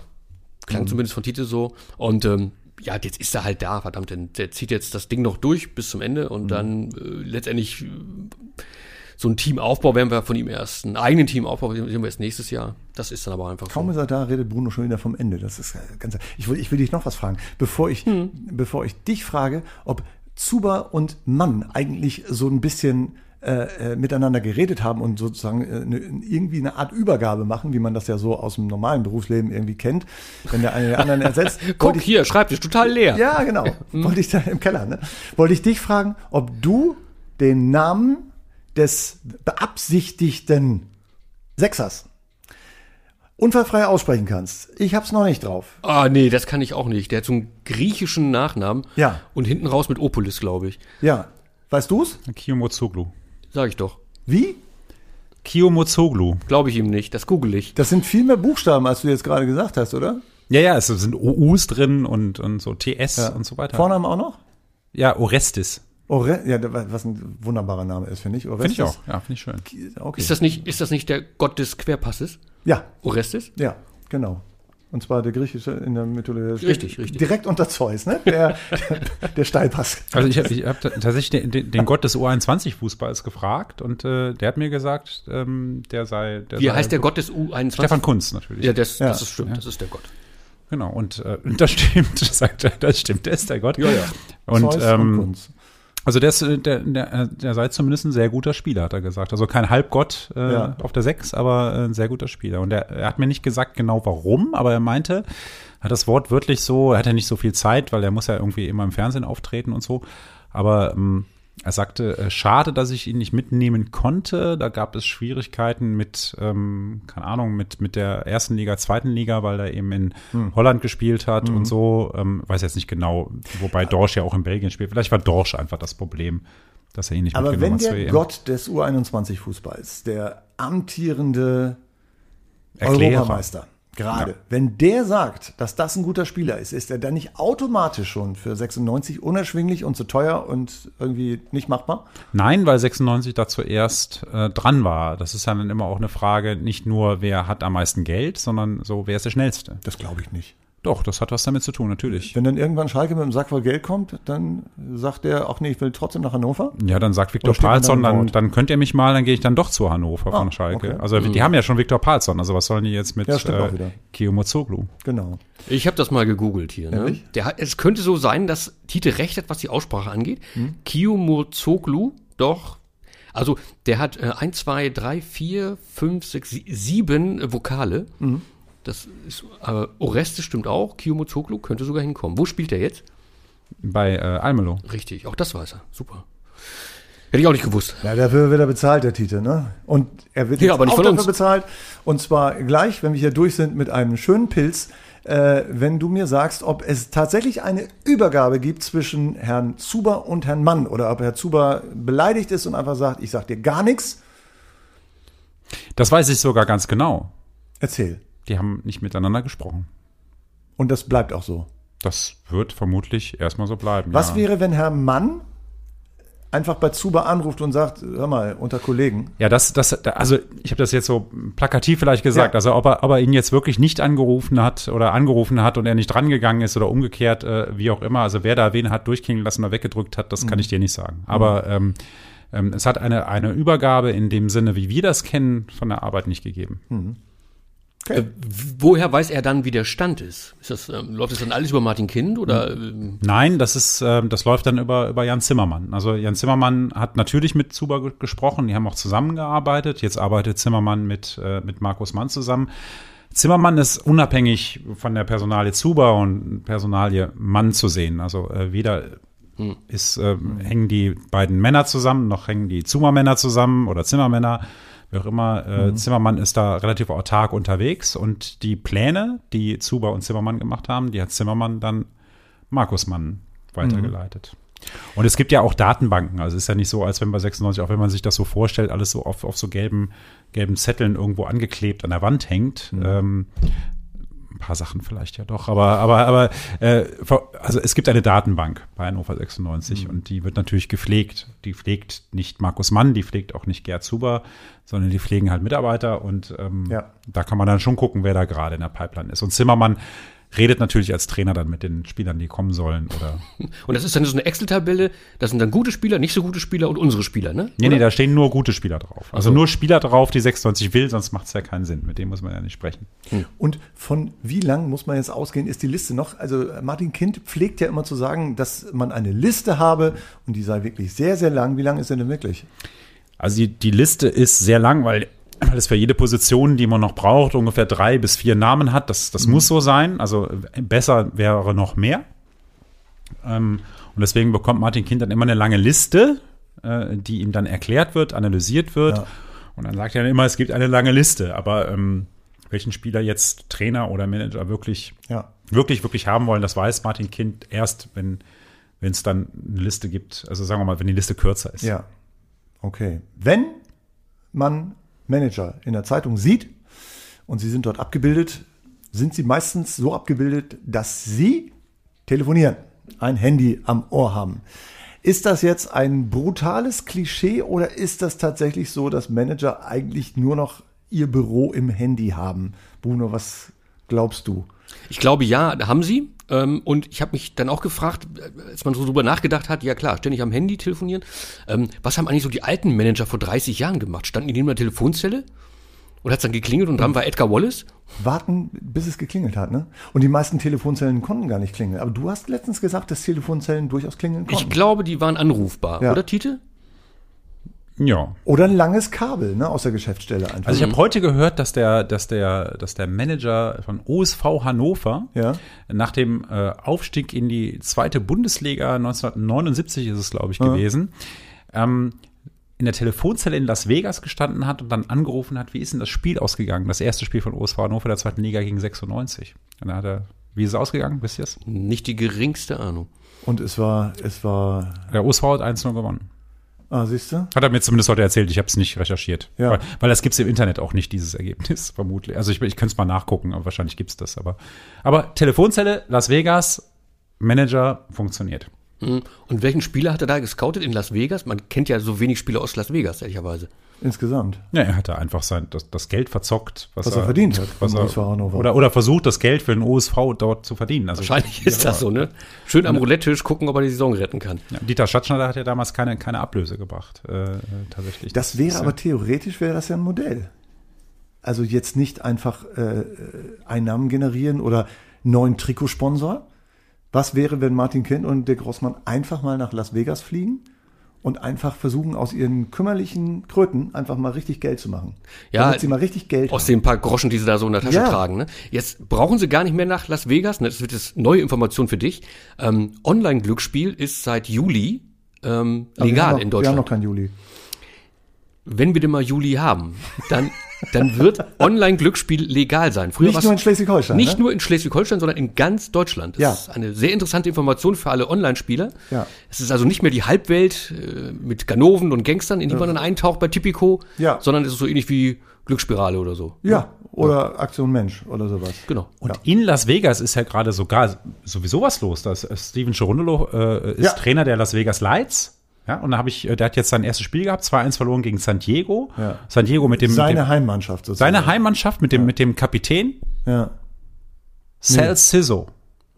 Klang zumindest von Tite so. Und ähm, ja, jetzt ist er halt da, verdammt, denn der zieht jetzt das Ding noch durch bis zum Ende und dann äh, letztendlich äh, so ein Teamaufbau werden wir von ihm erst, einen eigenen Teamaufbau sehen wir erst nächstes Jahr. Das ist dann aber einfach kaum so. ist er da, redet Bruno schon wieder vom Ende. Das ist äh, ganz. Ich will, ich will dich noch was fragen, bevor ich, Hm. bevor ich dich frage, ob Zuber und Mann eigentlich so ein bisschen äh, äh, miteinander geredet haben und sozusagen äh, eine, irgendwie eine Art Übergabe machen, wie man das ja so aus dem normalen Berufsleben irgendwie kennt, wenn der eine den anderen ersetzt. Guck ich- hier, Schreibtisch total leer. Ja, genau. Wollte ich da im Keller, ne? Wollte ich dich fragen, ob du den Namen des beabsichtigten Sechsers unfallfrei aussprechen kannst. Ich hab's noch nicht drauf. Ah, nee, das kann ich auch nicht. Der hat so einen griechischen Nachnamen. Ja. Und hinten raus mit Opolis, glaube ich. Ja. Weißt du's? Kiyomozoglu. Sag ich doch. Wie? Kiyomozoglu. Glaube ich ihm nicht. Das google ich. Das sind viel mehr Buchstaben, als du jetzt gerade gesagt hast, oder? Ja, ja, es sind OUs drin und, und so TS und so weiter. Vornamen auch noch? Ja, Orestes. Ore ja, was ein wunderbarer Name ist, finde ich. Finde ich auch. Ja, finde ich schön. Okay. Ist das nicht, ist das nicht der Gott des Querpasses? ja, Orestes? ja, genau. Und zwar der griechische in der Mythologie. Richtig, richtig. Direkt unter Zeus, ne? Der, der Steilpass. Also ich habe ich hab tatsächlich den, den, den Gott des U21-Fußballs gefragt und äh, der hat mir gesagt, ähm, der sei. Der Wie sei heißt der Gott des U21? Stefan Kunz natürlich. Ja, das, Ja. das ist stimmt. Das ist der Gott. Genau, und äh, das stimmt, das sagt er, das stimmt, der ist der Gott. Ja, ja. Und, Zeus ähm, Kunz. Also der, ist, äh, der, der, äh, der sei zumindest ein sehr guter Spieler, hat er gesagt. Also kein Halbgott äh, Ja. auf der Sechs, aber äh, ein sehr guter Spieler. Und er, er hat mir nicht gesagt genau warum, aber er meinte, hat das Wort wirklich so, er hatte nicht so viel Zeit, weil er muss ja irgendwie immer im Fernsehen auftreten und so. Aber ähm, er sagte, äh, schade, dass ich ihn nicht mitnehmen konnte. Da gab es Schwierigkeiten mit, ähm, keine Ahnung, mit, mit der ersten Liga, zweiten Liga, weil er eben in Holland gespielt hat und so. Ähm, weiß jetzt nicht genau, wobei Dorsch ja auch in Belgien spielt. Vielleicht war Dorsch einfach das Problem, dass er ihn nicht Aber mitgenommen wenn hat zur der EM. Gott des U21-Fußballs, der amtierende Erklärer. Europameister, gerade, Ja. wenn der sagt, dass das ein guter Spieler ist, ist er dann nicht automatisch schon für 96 unerschwinglich und zu teuer und irgendwie nicht machbar? Nein, weil 96 da zuerst äh, dran war. Das ist ja dann immer auch eine Frage, nicht nur, wer hat am meisten Geld, sondern so, wer ist der Schnellste. Das glaube ich nicht. Doch, das hat was damit zu tun, natürlich. Wenn dann irgendwann Schalke mit einem Sack voll Geld kommt, dann sagt der, ach nee, ich will trotzdem nach Hannover. Ja, dann sagt Viktor Palsson, dann, dann könnt ihr mich mal, dann gehe ich dann doch zu Hannover Ah, von Schalke. okay. Also die haben ja schon Viktor Palsson, also was sollen die jetzt mit Ja, äh, wieder. Kiyomozoglu? Genau. Ich habe das mal gegoogelt hier. Ne? Der hat, es könnte so sein, dass Tite recht hat, was die Aussprache angeht. Hm? Kiyomozoglu, doch. Also der hat äh, 1, 2, 3, 4, 5, 6, 7 äh, Vokale. Hm? Das ist, äh, Oreste stimmt auch. Kiyomozoglu könnte sogar hinkommen. Wo spielt er jetzt? Bei äh, Almelo. Richtig, auch das weiß er. Super. Hätte ich auch nicht gewusst. Ja, dafür wird er bezahlt, der Tite, ne? Und er wird Ja, jetzt aber nicht auch von dafür uns. bezahlt. Und zwar gleich, wenn wir hier durch sind mit einem schönen Pilz, äh, wenn du mir sagst, ob es tatsächlich eine Übergabe gibt zwischen Herrn Zuber und Herrn Mann oder ob Herr Zuber beleidigt ist und einfach sagt, ich sag dir gar nichts. Das weiß ich sogar ganz genau. Erzähl. Die haben nicht miteinander gesprochen. Und das bleibt auch so. Das wird vermutlich erstmal so bleiben. Was ja. wäre, wenn Herr Mann einfach bei Zuber anruft und sagt, hör mal, unter Kollegen, Ja, das, das, also ich habe das jetzt so plakativ vielleicht gesagt. Ja. Also ob er, ob er ihn jetzt wirklich nicht angerufen hat oder angerufen hat und er nicht drangegangen ist oder umgekehrt, äh, wie auch immer. Also wer da wen hat durchklingen lassen oder weggedrückt hat, das kann ich dir nicht sagen. Aber ähm, ähm, es hat eine, eine Übergabe in dem Sinne, wie wir das kennen, von der Arbeit nicht gegeben. Äh, w- woher weiß er dann, wie der Stand ist? ist das, ähm, läuft das dann alles über Martin Kind oder? ähm, Nein, das ist, ähm, das läuft dann über, über Jan Zimmermann. Also Jan Zimmermann hat natürlich mit Zuber ge- gesprochen, die haben auch zusammengearbeitet. Jetzt arbeitet Zimmermann mit, äh, mit Markus Mann zusammen. Zimmermann ist unabhängig von der Personalie Zuber und Personalie Mann zu sehen. Also äh, weder ist, äh, hängen die beiden Männer zusammen, noch hängen die Zuber-Männer zusammen oder Zimmermänner, wie auch immer. Äh, Zimmermann ist da relativ autark unterwegs und die Pläne, die Zuber und Zimmermann gemacht haben, die hat Zimmermann dann Markus Mann weitergeleitet. Und es gibt ja auch Datenbanken. Also es ist ja nicht so, als wenn bei 96, auch wenn man sich das so vorstellt, alles so auf, auf so gelben, gelben Zetteln irgendwo angeklebt an der Wand hängt. Ähm, ein paar Sachen vielleicht ja doch, aber aber aber äh, also es gibt eine Datenbank bei Hannover 96 und die wird natürlich gepflegt. Die pflegt nicht Markus Mann, die pflegt auch nicht Gerd Zuber, sondern die pflegen halt Mitarbeiter und ähm, Ja. da kann man dann schon gucken, wer da gerade in der Pipeline ist. Und Zimmermann redet natürlich als Trainer dann mit den Spielern, die kommen sollen oder Und das ist dann so eine Excel-Tabelle, das sind dann gute Spieler, nicht so gute Spieler und unsere Spieler, ne? Nee, nee, da stehen nur gute Spieler drauf. Also so. nur Spieler drauf, die 96 will, sonst macht es ja keinen Sinn. Mit dem muss man ja nicht sprechen. Und von wie lang muss man jetzt ausgehen, ist die Liste noch? Also Martin Kind pflegt ja immer zu sagen, dass man eine Liste habe und die sei wirklich sehr, sehr lang. Wie lang ist denn denn wirklich? Also die, die Liste ist sehr lang, weil, weil es für jede Position, die man noch braucht, ungefähr drei bis vier Namen hat. Das, das muss so sein. Also besser wäre noch mehr. Ähm, und deswegen bekommt Martin Kind dann immer eine lange Liste, äh, die ihm dann erklärt wird, analysiert wird. Ja. Und dann sagt er dann immer, es gibt eine lange Liste. Aber ähm, welchen Spieler jetzt Trainer oder Manager wirklich Ja. wirklich, wirklich haben wollen, das weiß Martin Kind erst, wenn wenn es dann eine Liste gibt, also sagen wir mal, wenn die Liste kürzer ist. Ja. Okay. Wenn man Manager in der Zeitung sieht und sie sind dort abgebildet, sind sie meistens so abgebildet, dass sie telefonieren, ein Handy am Ohr haben. Ist das jetzt ein brutales Klischee oder ist das tatsächlich so, dass Manager eigentlich nur noch ihr Büro im Handy haben? Bruno, was glaubst du? Ich glaube ja, haben sie. Ähm, und ich habe mich dann auch gefragt, als man so drüber nachgedacht hat, ja klar, ständig am Handy telefonieren. Ähm, was haben eigentlich so die alten Manager vor 30 Jahren gemacht? Standen die neben der Telefonzelle? Und hat's dann geklingelt und dran war Edgar Wallace? Warten, bis es geklingelt hat, ne? Und die meisten Telefonzellen konnten gar nicht klingeln. Aber du hast letztens gesagt, dass Telefonzellen durchaus klingeln konnten. Ich glaube, die waren anrufbar, Ja. oder Tite? Ja. Oder ein langes Kabel, ne, aus der Geschäftsstelle einfach. Also ich habe heute gehört, dass der, dass der, dass der Manager von OSV Hannover Ja. nach dem äh, Aufstieg in die zweite Bundesliga 1979 ist es, glaube ich, gewesen, ähm, in der Telefonzelle in Las Vegas gestanden hat und dann angerufen hat, wie ist denn das Spiel ausgegangen? Das erste Spiel von OSV Hannover der zweiten Liga gegen 96. Und dann hat er, wie ist es ausgegangen? Wisst ihr es? Nicht die geringste Ahnung. Und es war, es war, Der OSV hat 1-0 gewonnen. Ah, siehst du? Hat er mir zumindest heute erzählt, ich habe es nicht recherchiert. Ja. Weil, weil das gibt's im Internet auch nicht, dieses Ergebnis, vermutlich. Also ich, ich könnte es mal nachgucken, aber wahrscheinlich gibt's das. Aber, aber Telefonzelle, Las Vegas, Manager funktioniert. Mhm. Und welchen Spieler hat er da gescoutet in Las Vegas? Man kennt ja so wenig Spieler aus Las Vegas, ehrlicherweise. Insgesamt. Ja, er hat da einfach sein, das, das Geld verzockt, was, Was er verdient hat Was er, oder, oder versucht, das Geld für den OSV dort zu verdienen. Also, Wahrscheinlich ist das so, ne? Schön am Roulette-Tisch gucken, ob er die Saison retten kann. Ja, Dieter Schatzschneider hat ja damals keine, keine Ablöse gebracht, äh, äh, tatsächlich. Das wäre ist aber ja- theoretisch wäre das ja ein Modell. Also jetzt nicht einfach äh, Einnahmen generieren oder neuen Trikotsponsor. Was wäre, wenn Martin Kind und der Grossmann einfach mal nach Las Vegas fliegen und einfach versuchen, aus ihren kümmerlichen Kröten einfach mal richtig Geld zu machen? Ja, Damit sie mal richtig Geld Aus haben. den paar Groschen, die sie da so in der Tasche Ja. tragen. Ne? Jetzt brauchen sie gar nicht mehr nach Las Vegas. Ne? Das wird jetzt neue Information für dich. Ähm, Online-Glücksspiel ist seit Juli ähm, wir legal noch, in Wir haben Deutschland. noch keinen Juli. Wenn wir denn mal Juli haben, dann, dann wird Online-Glücksspiel legal sein. Früher Nicht nur in Schleswig-Holstein. Nicht ne? nur in Schleswig-Holstein, sondern in ganz Deutschland. Das Ja. ist eine sehr interessante Information für alle Online-Spieler. Ja. Es ist also nicht mehr die Halbwelt äh, mit Ganoven und Gangstern, in die man dann eintaucht bei Tipico, Ja. sondern es ist so ähnlich wie Glücksspirale oder so. Ja, oder Aktion Mensch oder sowas. Genau. Und in Las Vegas ist ja gerade sogar sowieso was los. Das äh, Steven Cherundolo äh, ist Ja. Trainer der Las Vegas Lights. Ja, und da habe ich, äh, der hat jetzt sein erstes Spiel gehabt, 2-1 verloren gegen San Diego. Ja. San Diego mit dem, mit Seine dem Heimmannschaft sozusagen. seine Heimmannschaft mit dem, mit dem Kapitän Ja. Sal Siso.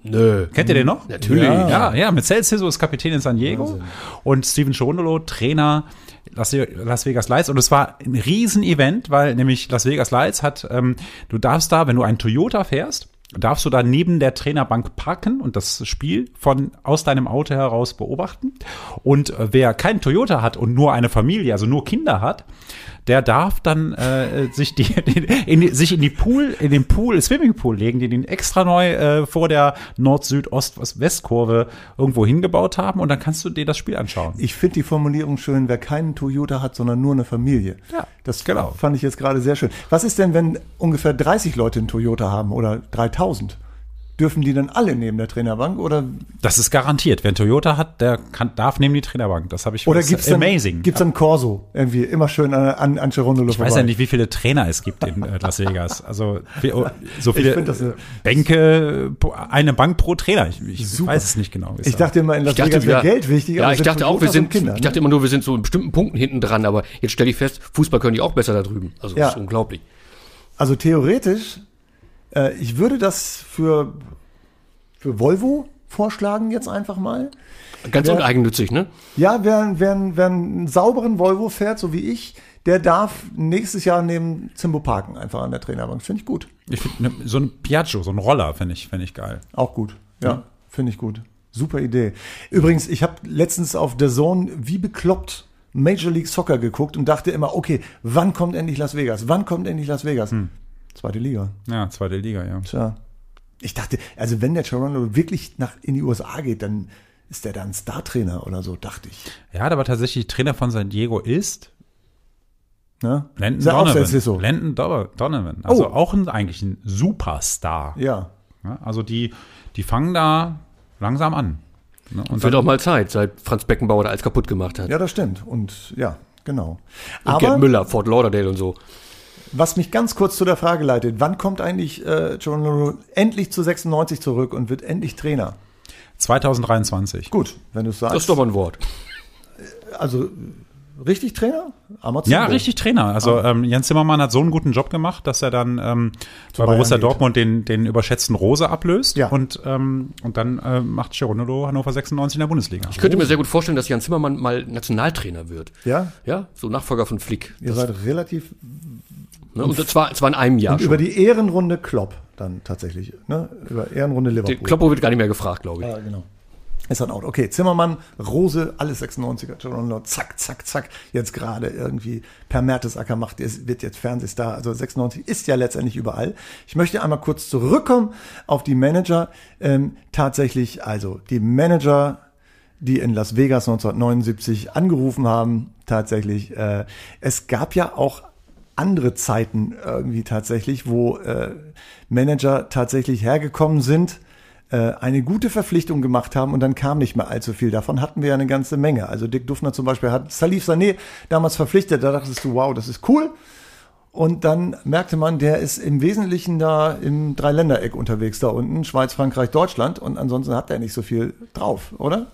Nö. Kennt ihr den noch? Natürlich. Ja. Ja, ja, mit Sal Siso ist Kapitän in San Diego und Steven Cherundolo Trainer Las, Las Vegas Lights und es war ein Riesen-Event, weil nämlich Las Vegas Lights hat, ähm, du darfst da, wenn du einen Toyota fährst, darfst du da neben der Trainerbank parken und das Spiel von aus deinem Auto heraus beobachten. Und äh, wer keinen Toyota hat und nur eine Familie, also nur Kinder hat, der darf dann äh, sich die, den, in die sich in die Pool in den Pool Swimmingpool legen, die den extra neu äh, vor der Nord-Süd-Ost-West-Kurve irgendwo hingebaut haben und dann kannst du dir das Spiel anschauen. Ich finde die Formulierung schön, wer keinen Toyota hat, sondern nur eine Familie. Ja, das genau. fand ich jetzt gerade sehr schön. Was ist denn, wenn ungefähr 30 Leute einen Toyota haben oder 3000? Dürfen die dann alle neben der Trainerbank oder, Das ist garantiert. Wer Toyota hat, der kann, darf neben die Trainerbank. Das habe ich oder gibt's dann, amazing. gibt's dann Corso? Irgendwie immer schön an, an, an ich weiß ja nicht, wie viele Trainer es gibt in äh, Las Vegas. Also oh, so viele find das, äh, Bänke, eine Bank pro Trainer. Ich, ich weiß es nicht genau. Ich da- dachte immer, in Las Ich dachte, Vegas wäre wir- Geld wichtig. Ja, aber ich sind dachte auch, wir sind, Kinder, ich dachte ne? immer nur, wir sind so in bestimmten Punkten hinten dran, aber jetzt stelle ich fest, Fußball können die auch besser da drüben. Also Ja. das ist unglaublich. Also theoretisch, äh, ich würde das für, für Volvo vorschlagen jetzt einfach mal. Ganz Ja. uneigennützig, ne? Ja, wer, wer, wer einen sauberen Volvo fährt, so wie ich, der darf nächstes Jahr neben Zimbo parken, einfach an der Trainerbank. Finde ich gut. Ich find, ne, so ein Piaggio, so ein Roller, finde ich, finde ich geil. Auch gut. Ja, finde ich gut. Super Idee. Übrigens, ich habe letztens auf der Zone wie bekloppt Major League Soccer geguckt und dachte immer, okay, wann kommt endlich Las Vegas? Wann kommt endlich Las Vegas? Zweite Liga. Ja, zweite Liga, ja. Tja. Ich dachte, also wenn der Toronto wirklich nach in die USA geht, dann ist der da ein Star-Trainer oder so, dachte ich. Er hat aber tatsächlich Trainer von San Diego ist Ne? Landon auch, Donovan. ist so. Landon Do- Donovan. Also Oh. auch ein, eigentlich ein Superstar. Ja. Ja, also die, die fangen da langsam an. Ne? Und Wird auch mal Zeit, seit Franz Beckenbauer da alles kaputt gemacht hat. Ja, das stimmt. Und ja, genau. Und Gerd Aber Müller, Fort Lauderdale und so. Was mich ganz kurz zu der Frage leitet, wann kommt eigentlich äh, Toronto endlich zu 96 zurück und wird endlich Trainer? 2023. Gut, wenn du es sagst. Das ist doch mal ein Wort. also äh, richtig Trainer? Amazon Ja, richtig Trainer. Also ähm, Jens Zimmermann hat so einen guten Job gemacht, dass er dann ähm, bei Bayern Borussia geht. Dortmund den, den überschätzten Rose ablöst Ja. und, ähm, und dann äh, macht Geronimo Hannover 96 in der Bundesliga. Ich könnte mir sehr gut vorstellen, dass Jan Zimmermann mal Nationaltrainer wird. Ja, Ja, so Nachfolger von Flick. ihr seid relativ Ne? Und zwar, zwar in einem Jahr und schon. über die Ehrenrunde Klopp dann tatsächlich, ne? Über Ehrenrunde Liverpool. Kloppo wird gar nicht mehr gefragt, glaube ich. Ja, genau. Ist dann out. Okay, Zimmermann, Rose, alles 96er, Toronto, zack, zack, zack. Jetzt gerade irgendwie per Mertesacker macht, es wird jetzt Fernsehstar. Also 96 ist ja letztendlich überall. Ich möchte einmal kurz zurückkommen auf die Manager. Ähm, tatsächlich, also die Manager, die in Las Vegas 1979 angerufen haben, tatsächlich. Äh, es gab ja auch andere Zeiten irgendwie tatsächlich, wo äh, Manager tatsächlich hergekommen sind äh, eine gute Verpflichtung gemacht haben und dann kam nicht mehr allzu viel. Davon hatten wir ja eine ganze Menge. Also Dick Duffner zum Beispiel hat Salif Sané damals verpflichtet, da dachtest du, wow, das ist cool. Und dann merkte man, der ist im Wesentlichen da im Dreiländereck unterwegs da unten, Schweiz, Frankreich, Deutschland. Und ansonsten hat er nicht so viel drauf, oder?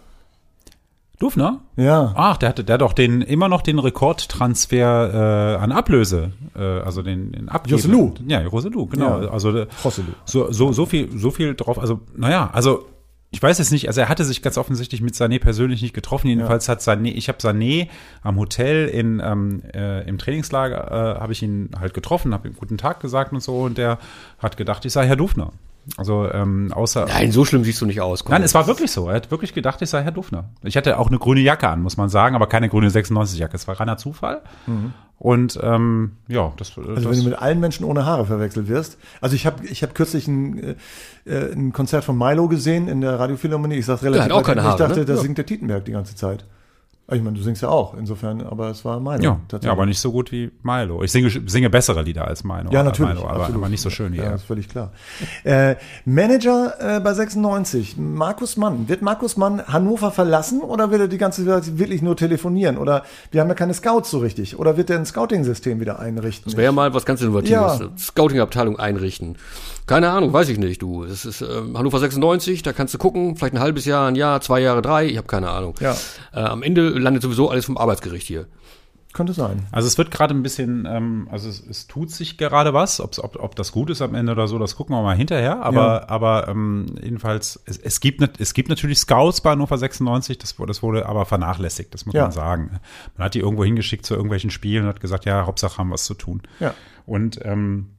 Dufner? Ja. Ach, der hatte, der hat doch den, immer noch den Rekordtransfer äh, an Ablöse, äh, also den, den Abgeben. Joselu. Ja, Roselu, genau. Ja. Also äh, Joselu. so, so, so viel, so viel drauf. Also, naja, also ich weiß jetzt nicht, also er hatte sich ganz offensichtlich mit Sané persönlich nicht getroffen. Jedenfalls hat Sané, ich habe Sané am Hotel in, ähm, äh, im Trainingslager, äh, habe ich ihn halt getroffen, habe ihm guten Tag gesagt und so und der hat gedacht, ich sei Herr Dufner. Also ähm, außer Nein, so schlimm siehst du nicht aus. Komm. Nein, es war wirklich so. Er hat wirklich gedacht, ich sei Herr Dufner. Ich hatte auch eine grüne Jacke an, muss man sagen, aber keine grüne 96-Jacke. Es war reiner Zufall. Und ähm, ja, das, Also das wenn du mit allen Menschen ohne Haare verwechselt wirst. Also ich habe ich hab kürzlich ein, äh, ein Konzert von Milo gesehen in der Radiophilharmonie. Ich sag's relativ hat auch keine. Haare, Ich dachte, ne? da Ja. singt der Tietenberg die ganze Zeit. Ich meine, du singst ja auch, insofern, aber es war Milo. ja, tatsächlich. ja, aber nicht so gut wie Milo. Ich singe, singe bessere Lieder als Milo. Ja, aber natürlich. Milo, aber, aber nicht so schön wie Ja, er. ist völlig klar. Äh, Manager äh, bei 96, Markus Mann. Wird Markus Mann Hannover verlassen oder wird er die ganze Zeit wirklich nur telefonieren? Oder wir haben ja keine Scouts so richtig. Oder wird er ein Scouting-System wieder einrichten? Das wäre ja mal was ganz Innovatives. Ja. Scouting-Abteilung einrichten. Keine Ahnung, weiß ich nicht, du. Es ist ähm, Hannover 96, da kannst du gucken, vielleicht ein halbes Jahr, ein Jahr, zwei Jahre, drei, ich habe keine Ahnung. Ja. Äh, am Ende landet sowieso alles vom Arbeitsgericht hier. Könnte sein. Also es wird gerade ein bisschen, ähm, also es, es tut sich gerade was, ob's, ob, ob das gut ist am Ende oder so, das gucken wir mal hinterher. Aber, Ja. aber ähm, jedenfalls, es, es, gibt, es gibt natürlich Scouts bei Hannover 96, das, wurde- das wurde aber vernachlässigt, das muss Ja. man sagen. Man hat die irgendwo hingeschickt zu irgendwelchen Spielen und hat gesagt, ja, Hauptsache haben was zu tun. Ja. Und ähm,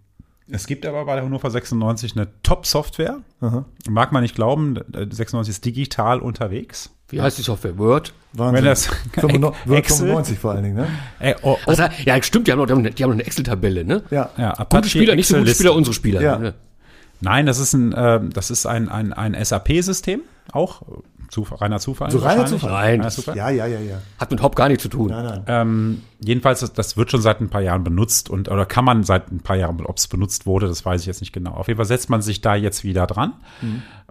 es gibt aber bei der Hannover 96 eine Top-Software. Mag man nicht glauben, äh, 96 ist digital unterwegs. Wie heißt die Software? Word? Wahnsinn. Wenn das 95, Word Excel- 95 vor allen Dingen, ne? Ey, oh, oh, Also, ja, stimmt, die haben noch, die haben, noch eine Excel-Tabelle, ne? Ja. ja, Gute Apache Spieler, nicht so gute. Spieler, unsere Spieler. Ja. ne? Nein, das ist ein, das ist ein, ein, ein SAP-System, auch Zufall, reiner Zufall. So reiner. Zufall? Nein, Reiner Zufall. Ja, ja, ja, ja. Hat mit Hop gar nichts zu tun. Nein, nein. Ähm, jedenfalls, das, das wird schon seit ein paar Jahren benutzt und oder kann man seit ein paar Jahren, ob es benutzt wurde, das weiß ich jetzt nicht genau. Auf jeden Fall setzt man sich da jetzt wieder dran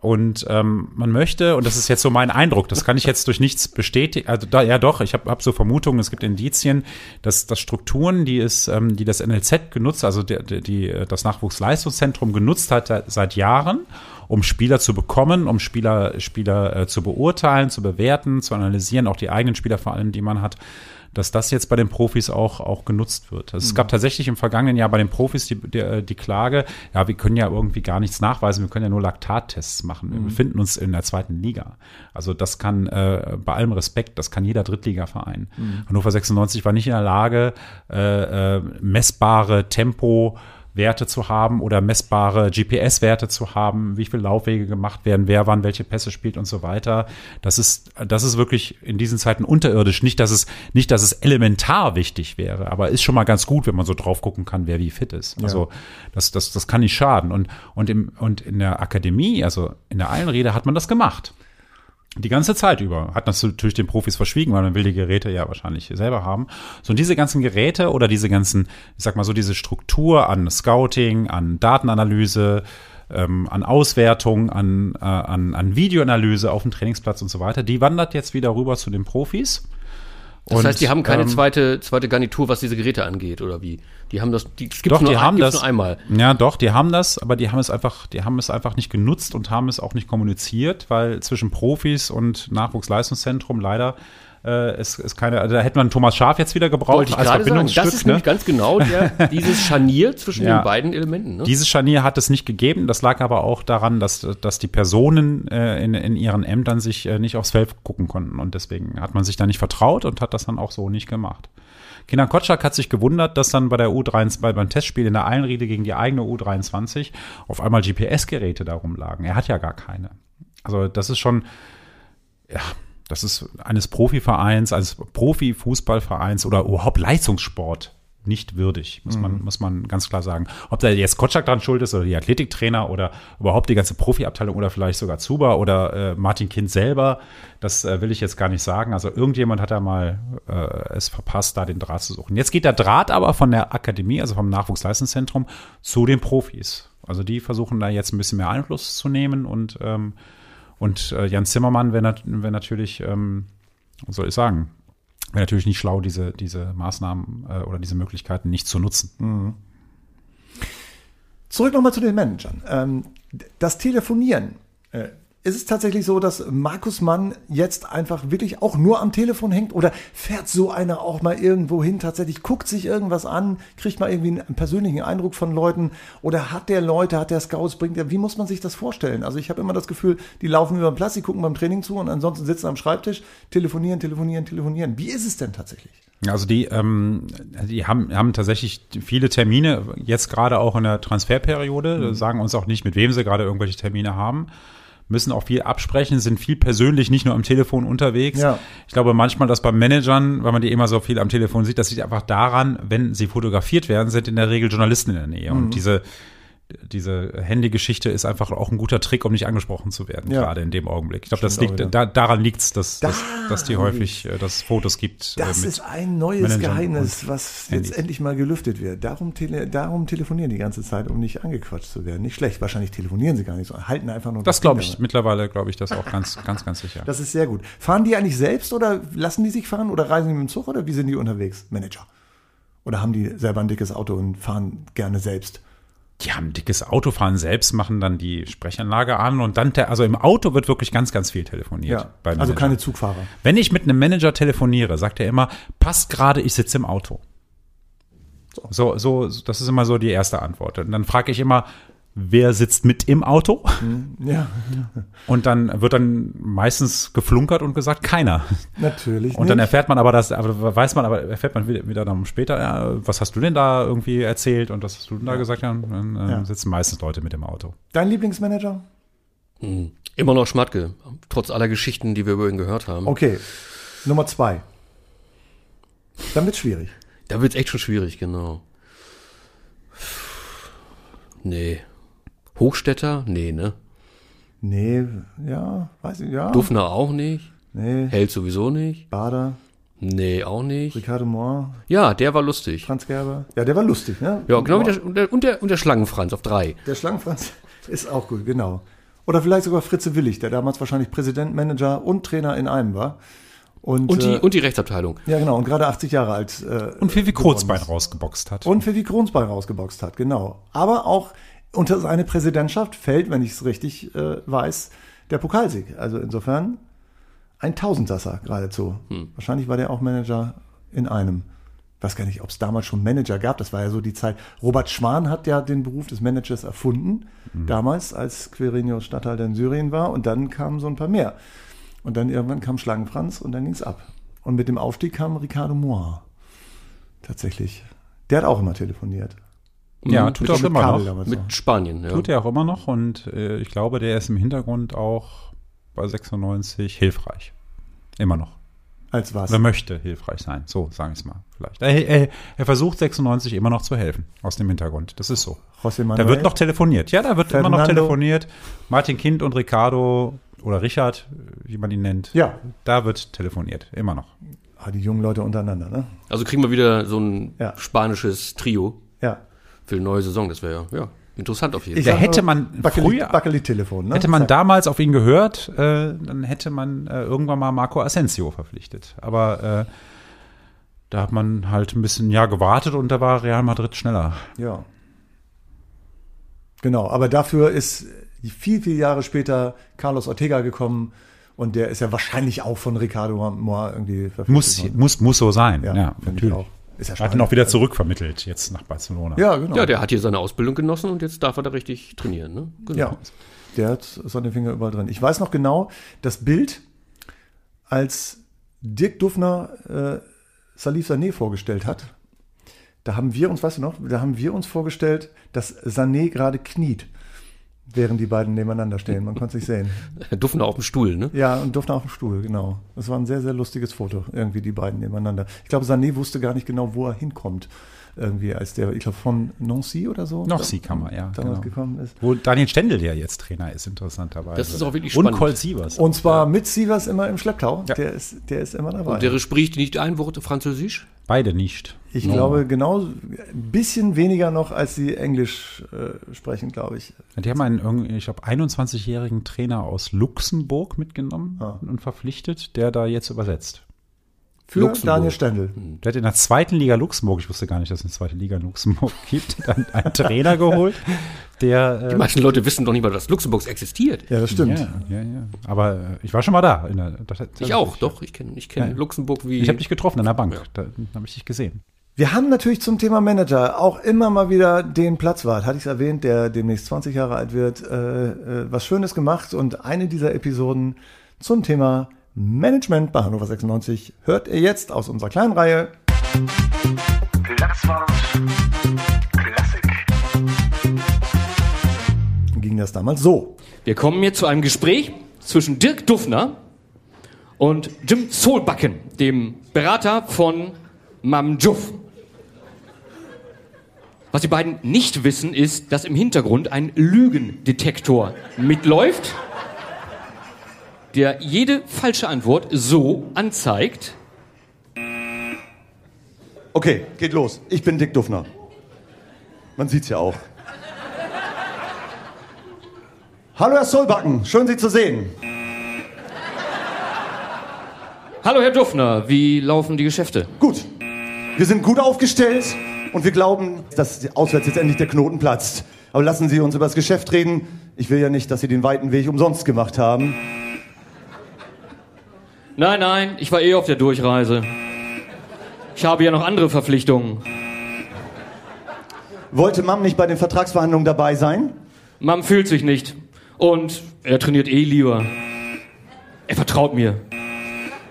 und ähm, man möchte und das ist jetzt so mein Eindruck, das kann ich jetzt durch nichts bestätigen. Also da, ja doch, ich habe hab so Vermutungen, es gibt Indizien, dass, dass Strukturen, die es, ähm, die das NLZ genutzt, also die, die, die das Nachwuchsleistungszentrum genutzt hat äh, seit Jahren, um Spieler zu bekommen, um Spieler, Spieler äh, zu beurteilen, zu bewerten, zu analysieren, auch die eigenen Spieler vor allem, die man hat, dass das jetzt bei den Profis auch, auch genutzt wird. Also Es gab tatsächlich im vergangenen Jahr bei den Profis die, die, die Klage, ja, wir können ja irgendwie gar nichts nachweisen, wir können ja nur Laktattests machen. Wir befinden uns in der zweiten Liga. Also das kann, äh, bei allem Respekt, das kann jeder Drittligaverein. Hannover 96 war nicht in der Lage, äh, äh, messbare Tempo Werte zu haben oder messbare GPS-Werte zu haben, wie viele Laufwege gemacht werden, wer wann welche Pässe spielt und so weiter. Das ist, das ist wirklich in diesen Zeiten unterirdisch. Nicht, dass es, nicht, dass es elementar wichtig wäre, aber ist schon mal ganz gut, wenn man so drauf gucken kann, wer wie fit ist. Also, das, das, das kann nicht schaden. Und, und im, und in der Akademie, also in der Einrede hat man das gemacht. Die ganze Zeit über. Hat das natürlich den Profis verschwiegen, weil man will die Geräte ja wahrscheinlich selber haben. So, und diese ganzen Geräte oder diese ganzen, ich sag mal so, diese Struktur an Scouting, an Datenanalyse, ähm, an Auswertung, an, äh, an, an Videoanalyse auf dem Trainingsplatz und so weiter, die wandert jetzt wieder rüber zu den Profis. Das Und, heißt, die haben keine ähm, zweite, zweite Garnitur, was diese Geräte angeht, oder wie? Die haben das, die gibt's Doch, nur, die haben das. nur einmal. Ja, doch, die haben das, aber die haben es einfach, die haben es einfach nicht genutzt und haben es auch nicht kommuniziert, weil zwischen Profis und Nachwuchsleistungszentrum leider äh, ist, ist keine, also da hätte man Thomas Schaf jetzt wieder gebraucht Wollte ich als gerade sagen, Verbindungsstück. das ist ne? nämlich ganz genau der, dieses Scharnier zwischen Ja. den beiden Elementen. Ne? Dieses Scharnier hat es nicht gegeben. Das lag aber auch daran, dass, dass die Personen äh, in, in ihren Ämtern sich äh, nicht aufs Feld gucken konnten. Und deswegen hat man sich da nicht vertraut und hat das dann auch so nicht gemacht. Kinan Kotschak hat sich gewundert, dass dann bei der U23, bei, beim Testspiel in der Einriede gegen die eigene U23 auf einmal GPS-Geräte da rumlagen. Er hat ja gar keine. Also das ist schon, ja, das ist eines Profivereins, eines Profifußballvereins oder überhaupt Leistungssport nicht würdig, muss man, muss man ganz klar sagen. Ob da jetzt Kotschak dran schuld ist oder die Athletiktrainer oder überhaupt die ganze Profiabteilung oder vielleicht sogar Zuba oder äh, Martin Kind selber, das äh, will ich jetzt gar nicht sagen. Also irgendjemand hat da mal äh, es verpasst, da den Draht zu suchen. Jetzt geht der Draht aber von der Akademie, also vom Nachwuchsleistungszentrum, zu den Profis. Also die versuchen da jetzt ein bisschen mehr Einfluss zu nehmen und, ähm, und äh, Jan Zimmermann wäre wär natürlich, ähm, soll ich sagen, wäre natürlich nicht schlau, diese, diese Maßnahmen äh, oder diese Möglichkeiten nicht zu nutzen. Zurück nochmal zu den Managern. Ähm, das Telefonieren. Äh, ist es tatsächlich so, dass Markus Mann jetzt einfach wirklich auch nur am Telefon hängt oder fährt so einer auch mal irgendwo hin, tatsächlich guckt sich irgendwas an, kriegt mal irgendwie einen persönlichen Eindruck von Leuten oder hat der Leute, hat der Scouts, bringt der, wie muss man sich das vorstellen? Also ich habe immer das Gefühl, die laufen über den Platz, die gucken beim Training zu und ansonsten sitzen am Schreibtisch, telefonieren, telefonieren, telefonieren. Wie ist es denn tatsächlich? Also die, ähm, die haben, haben tatsächlich viele Termine, jetzt gerade auch in der Transferperiode, sagen uns auch nicht, mit wem sie gerade irgendwelche Termine haben, müssen auch viel absprechen, sind viel persönlich, nicht nur am Telefon unterwegs. Ja. Ich glaube manchmal, dass bei Managern, weil man die immer so viel am Telefon sieht, das liegt einfach daran, wenn sie fotografiert werden, sind in der Regel Journalisten in der Nähe. Und diese diese Handygeschichte ist einfach auch ein guter Trick, um nicht angesprochen zu werden, Ja. gerade in dem Augenblick. Ich glaube, das liegt, da, daran liegt es, dass, dass, Da dass die häufig, äh, dass es Fotos gibt. äh, Das mit ist ein neues Managern Geheimnis, was Handys. jetzt endlich mal gelüftet wird. Darum, tele, darum telefonieren die ganze Zeit, um nicht angequatscht zu werden. Nicht schlecht, wahrscheinlich telefonieren sie gar nicht so, halten einfach nur Das glaube ich, mittlerweile glaube ich das auch ganz, ganz, ganz sicher. Das ist sehr gut. Fahren die eigentlich selbst oder lassen die sich fahren oder reisen die mit dem Zug oder wie sind die unterwegs? Manager. Oder haben die selber ein dickes Auto und fahren gerne selbst? Die haben ein dickes Auto, fahren selbst, machen dann die Sprechanlage an und dann, also im Auto wird wirklich ganz, ganz viel telefoniert. Ja, also keine Zugfahrer. Wenn ich mit einem Manager telefoniere, sagt er immer, passt gerade, ich sitze im Auto. So, so, das ist immer so die erste Antwort. Und dann frage ich immer, wer sitzt mit im Auto? Ja, Und dann wird dann meistens geflunkert und gesagt, keiner. natürlich. Und dann nicht. erfährt man aber das, aber weiß man, aber erfährt man wieder, wieder dann später, ja, was hast du denn da irgendwie erzählt und was hast du denn da gesagt? Ja, dann ähm, Ja. sitzen meistens Leute mit im Auto. Dein Lieblingsmanager? Immer noch Schmatke, trotz aller Geschichten, die wir über ihn gehört haben. Okay. Nummer zwei. Dann wird's schwierig. Da wird's echt schon schwierig, genau. Nee. Hochstädter? Nee, ne? Nee, ja, weiß ich, ja. Dufner auch nicht. Nee, Held sowieso nicht. Bader, Nee, auch nicht. Ricardo Moore, Ja, der war lustig. Franz Gerber. Ja, der war lustig, ne? Ja, genau wie der, und der, und der, und der Schlangenfranz auf drei. Der Schlangenfranz ist auch gut, genau. Oder vielleicht sogar Fritze Willig, der damals wahrscheinlich Präsident, Manager und Trainer in einem war. Und, Und die, äh, und die Rechtsabteilung. ja, genau, und gerade 80 Jahre alt. Äh, Und Vivi ist. rausgeboxt hat. Und Vivi Kronsbein rausgeboxt hat, genau. Aber auch unter seine Präsidentschaft fällt, wenn ich es richtig äh, weiß, der Pokalsieg. Also insofern ein Tausendsasser geradezu. Wahrscheinlich war der auch Manager in einem. Ich weiß gar nicht, ob es damals schon Manager gab. Das war ja so die Zeit. Robert Schwan hat ja den Beruf des Managers erfunden, damals, als Quirinius Statthalter in Syrien war. Und dann kamen so ein paar mehr. Und dann irgendwann kam Schlangenfranz und dann ging es ab. Und mit dem Aufstieg kam Ricardo Moir. Tatsächlich. Der hat auch immer telefoniert. Ja, Mhm. tut Mit- er auch immer Kabel noch. Mit. Spanien, ja. Tut er auch immer noch und äh, ich glaube, der ist im Hintergrund auch bei 96 hilfreich. Immer noch. Als was? Oder möchte hilfreich sein. So, sagen ich es mal vielleicht. Er, er, er versucht 96 immer noch zu helfen aus dem Hintergrund. Das ist so. José Da Manuel? wird noch telefoniert. Ja, da wird immer noch Fernando. telefoniert. Martin Kind und Ricardo oder Richard, wie man ihn nennt. Ja. Da wird telefoniert. Immer noch. Ah, die jungen Leute untereinander, ne? Also kriegen wir wieder so ein Ja. spanisches Trio Ja. Für die neue Saison. Das wäre ja, ja interessant auf jeden Fall. Hätte man Backeli- früher- Backeli-Telefon, ne? Hätte man damals auf ihn gehört, äh, dann hätte man äh, irgendwann mal Marco Asensio verpflichtet. Aber äh, da hat man halt ein bisschen ja gewartet und da war Real Madrid schneller. Ja. Genau, aber dafür ist viel, viel Jahre später Carlos Ortega gekommen und der ist ja wahrscheinlich auch von Ricardo Moir irgendwie verpflichtet Muss, worden. muss, muss so sein. Ja, Ja, natürlich. Ist ja Hat ihn auch wieder zurückvermittelt jetzt nach Barcelona. Ja, genau. Ja, der hat hier seine Ausbildung genossen und jetzt darf er da richtig trainieren. Ne? Genau. Ja, der hat seine Finger überall drin. Ich weiß noch genau, das Bild, als Dirk Duffner äh, Salif Sané vorgestellt hat, da haben wir uns, weißt du noch, da haben wir uns vorgestellt, dass Sané gerade kniet, während die beiden nebeneinander stehen. Man konnte es nicht sehen. Herr Duffner auf dem Stuhl, ne? Ja, und Duffner auf dem Stuhl, genau. Das war ein sehr, sehr lustiges Foto, irgendwie die beiden nebeneinander. Ich glaube, Sané wusste gar nicht genau, wo er hinkommt. Irgendwie, als der, ich glaube, von Nancy oder so. Man, ja. Damals genau. gekommen ist. Wo Daniel Stendel ja jetzt Trainer ist, interessanterweise. Das ist auch wirklich Und spannend. Colt Sievers. Und zwar mit Sievers immer im Schlepptau. Ja. Der, ist, der ist immer dabei. Und der spricht nicht ein Wort Französisch? Beide nicht. ich glaube, genau ein bisschen weniger noch, als sie Englisch äh, sprechen, glaube ich. Die haben einen, irgendwie, ich glaube, 21-jährigen Trainer aus Luxemburg mitgenommen Ah. und verpflichtet, der da jetzt übersetzt. Für Luxemburg. Daniel Stendel. Der hat in der zweiten Liga Luxemburg, ich wusste gar nicht, dass es eine zweite Liga in Luxemburg gibt, dann einen Trainer geholt, der. Die Äh, meisten Leute wissen doch nicht mal, dass Luxemburg existiert. Ja, das stimmt. ja, ja, ja. Aber äh, ich war schon mal da. In der, das, Ich auch, doch. Ich kenne ich kenn Ja. Luxemburg wie. Ich habe dich getroffen in der Bank. Ja. Da habe ich dich gesehen. Wir haben natürlich zum Thema Manager auch immer mal wieder den Platzwart, hatte ich es erwähnt, der demnächst 20 Jahre alt wird, äh, äh, was Schönes gemacht und eine dieser Episoden zum Thema Management bei Hannover 96 hört ihr jetzt aus unserer kleinen Reihe. Ging das damals so. Wir kommen jetzt zu einem Gespräch zwischen Dirk Duffner und Jim Solbacken, dem Berater von Mam Juff. Was die beiden nicht wissen, ist, dass im Hintergrund ein Lügendetektor mitläuft, der jede falsche Antwort so anzeigt. Okay, geht los. Ich bin Dick Duffner. Man sieht's ja auch. Hallo Herr Solbacken, schön Sie zu sehen. Hallo Herr Duffner, wie laufen die Geschäfte? Gut, wir sind gut aufgestellt und wir glauben, dass auswärts jetzt endlich der Knoten platzt. Aber lassen Sie uns über das Geschäft reden. Ich will ja nicht, dass Sie den weiten Weg umsonst gemacht haben. Nein, nein, ich war eh auf der Durchreise. Ich habe ja noch andere Verpflichtungen. Wollte Mam nicht bei den Vertragsverhandlungen dabei sein? Mam fühlt sich nicht. Und er trainiert eh lieber. Er vertraut mir.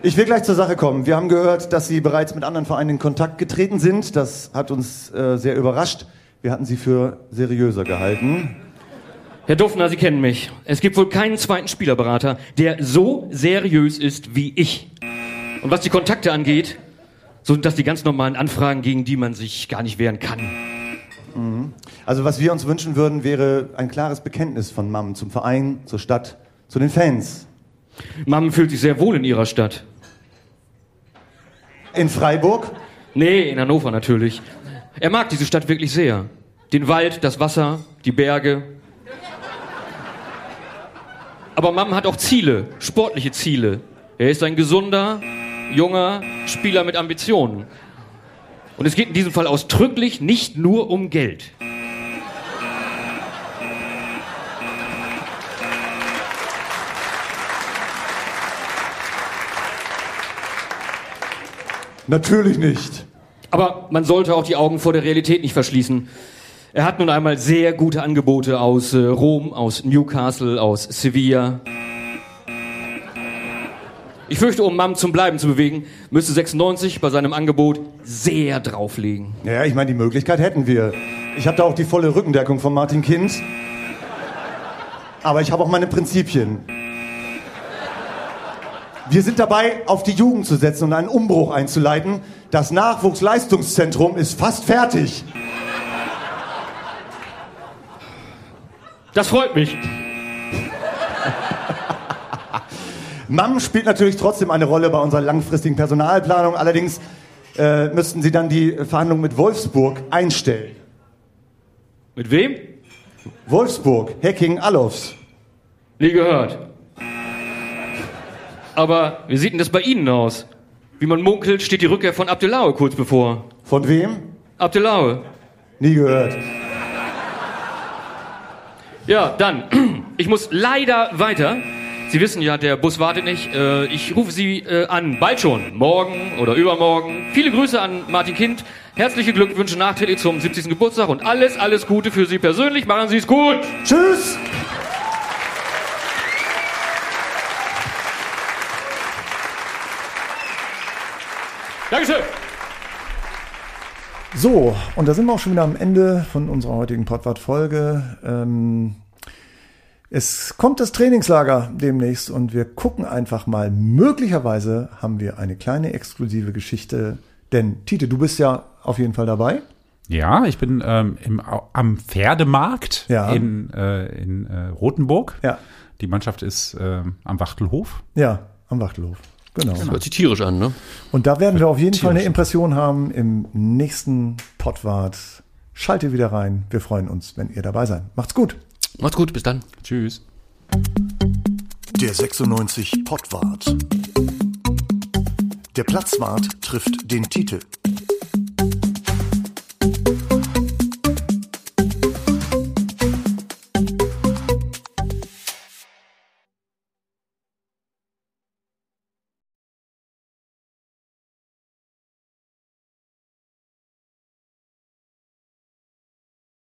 Ich will gleich zur Sache kommen. Wir haben gehört, dass Sie bereits mit anderen Vereinen in Kontakt getreten sind. Das hat uns äh, sehr überrascht. Wir hatten Sie für seriöser gehalten. Herr Duffner, Sie kennen mich. Es gibt wohl keinen zweiten Spielerberater, der so seriös ist wie ich. Und was die Kontakte angeht, so sind das die ganz normalen Anfragen, gegen die man sich gar nicht wehren kann. Also was wir uns wünschen würden, wäre ein klares Bekenntnis von Mam zum Verein, zur Stadt, zu den Fans. Mam fühlt sich sehr wohl in ihrer Stadt. In Freiburg? Nee, in Hannover natürlich. Er mag diese Stadt wirklich sehr. Den Wald, das Wasser, die Berge. Aber Mam hat auch Ziele, sportliche Ziele. Er ist ein gesunder, junger Spieler mit Ambitionen. Und es geht in diesem Fall ausdrücklich nicht nur um Geld. Natürlich nicht. Aber man sollte auch die Augen vor der Realität nicht verschließen. Er hat nun einmal sehr gute Angebote aus äh, Rom, aus Newcastle, aus Sevilla. Ich fürchte, um Mam zum Bleiben zu bewegen, müsste 96 bei seinem Angebot sehr drauflegen. Ja, ich meine, die Möglichkeit hätten wir. Ich habe da auch die volle Rückendeckung von Martin Kind. Aber ich habe auch meine Prinzipien. Wir sind dabei, auf die Jugend zu setzen und einen Umbruch einzuleiten. Das Nachwuchsleistungszentrum ist fast fertig. Das freut mich. MAM spielt natürlich trotzdem eine Rolle bei unserer langfristigen Personalplanung. Allerdings äh, müssten Sie dann die Verhandlungen mit Wolfsburg einstellen. Mit wem? Wolfsburg, Hacking Allofs. Nie gehört. Aber wie sieht denn das bei Ihnen aus? Wie man munkelt, steht die Rückkehr von Abdelaue kurz bevor. Von wem? Abdelaue. Nie gehört. Ja, dann. Ich muss leider weiter. Sie wissen ja, der Bus wartet nicht. Äh, Ich rufe Sie äh, an, bald schon. Morgen oder übermorgen. Viele Grüße an Martin Kind. Herzliche Glückwünsche nachträglich zum 70. Geburtstag und alles, alles Gute für Sie persönlich. Machen Sie es gut. Tschüss! Dankeschön. So, und da sind wir auch schon wieder am Ende von unserer heutigen Podwart-Folge. Ähm, es kommt das Trainingslager demnächst und wir gucken einfach mal. Möglicherweise haben wir eine kleine exklusive Geschichte. Denn, Tite, du bist ja auf jeden Fall dabei. Ja, ich bin ähm, im, am Pferdemarkt Ja. in, äh, in äh, Rothenburg. Ja. Die Mannschaft ist ähm, am Wachtelhof. Ja, am Wachtelhof. Genau. Hört sich tierisch an, ne? Und da werden wir auf jeden Fall eine Impression haben im nächsten Pottwart. Schaltet wieder rein. Wir freuen uns, wenn ihr dabei seid. Macht's gut. Macht's gut, bis dann. Tschüss. Der 96 Pottwart. Der Platzwart trifft den Titel.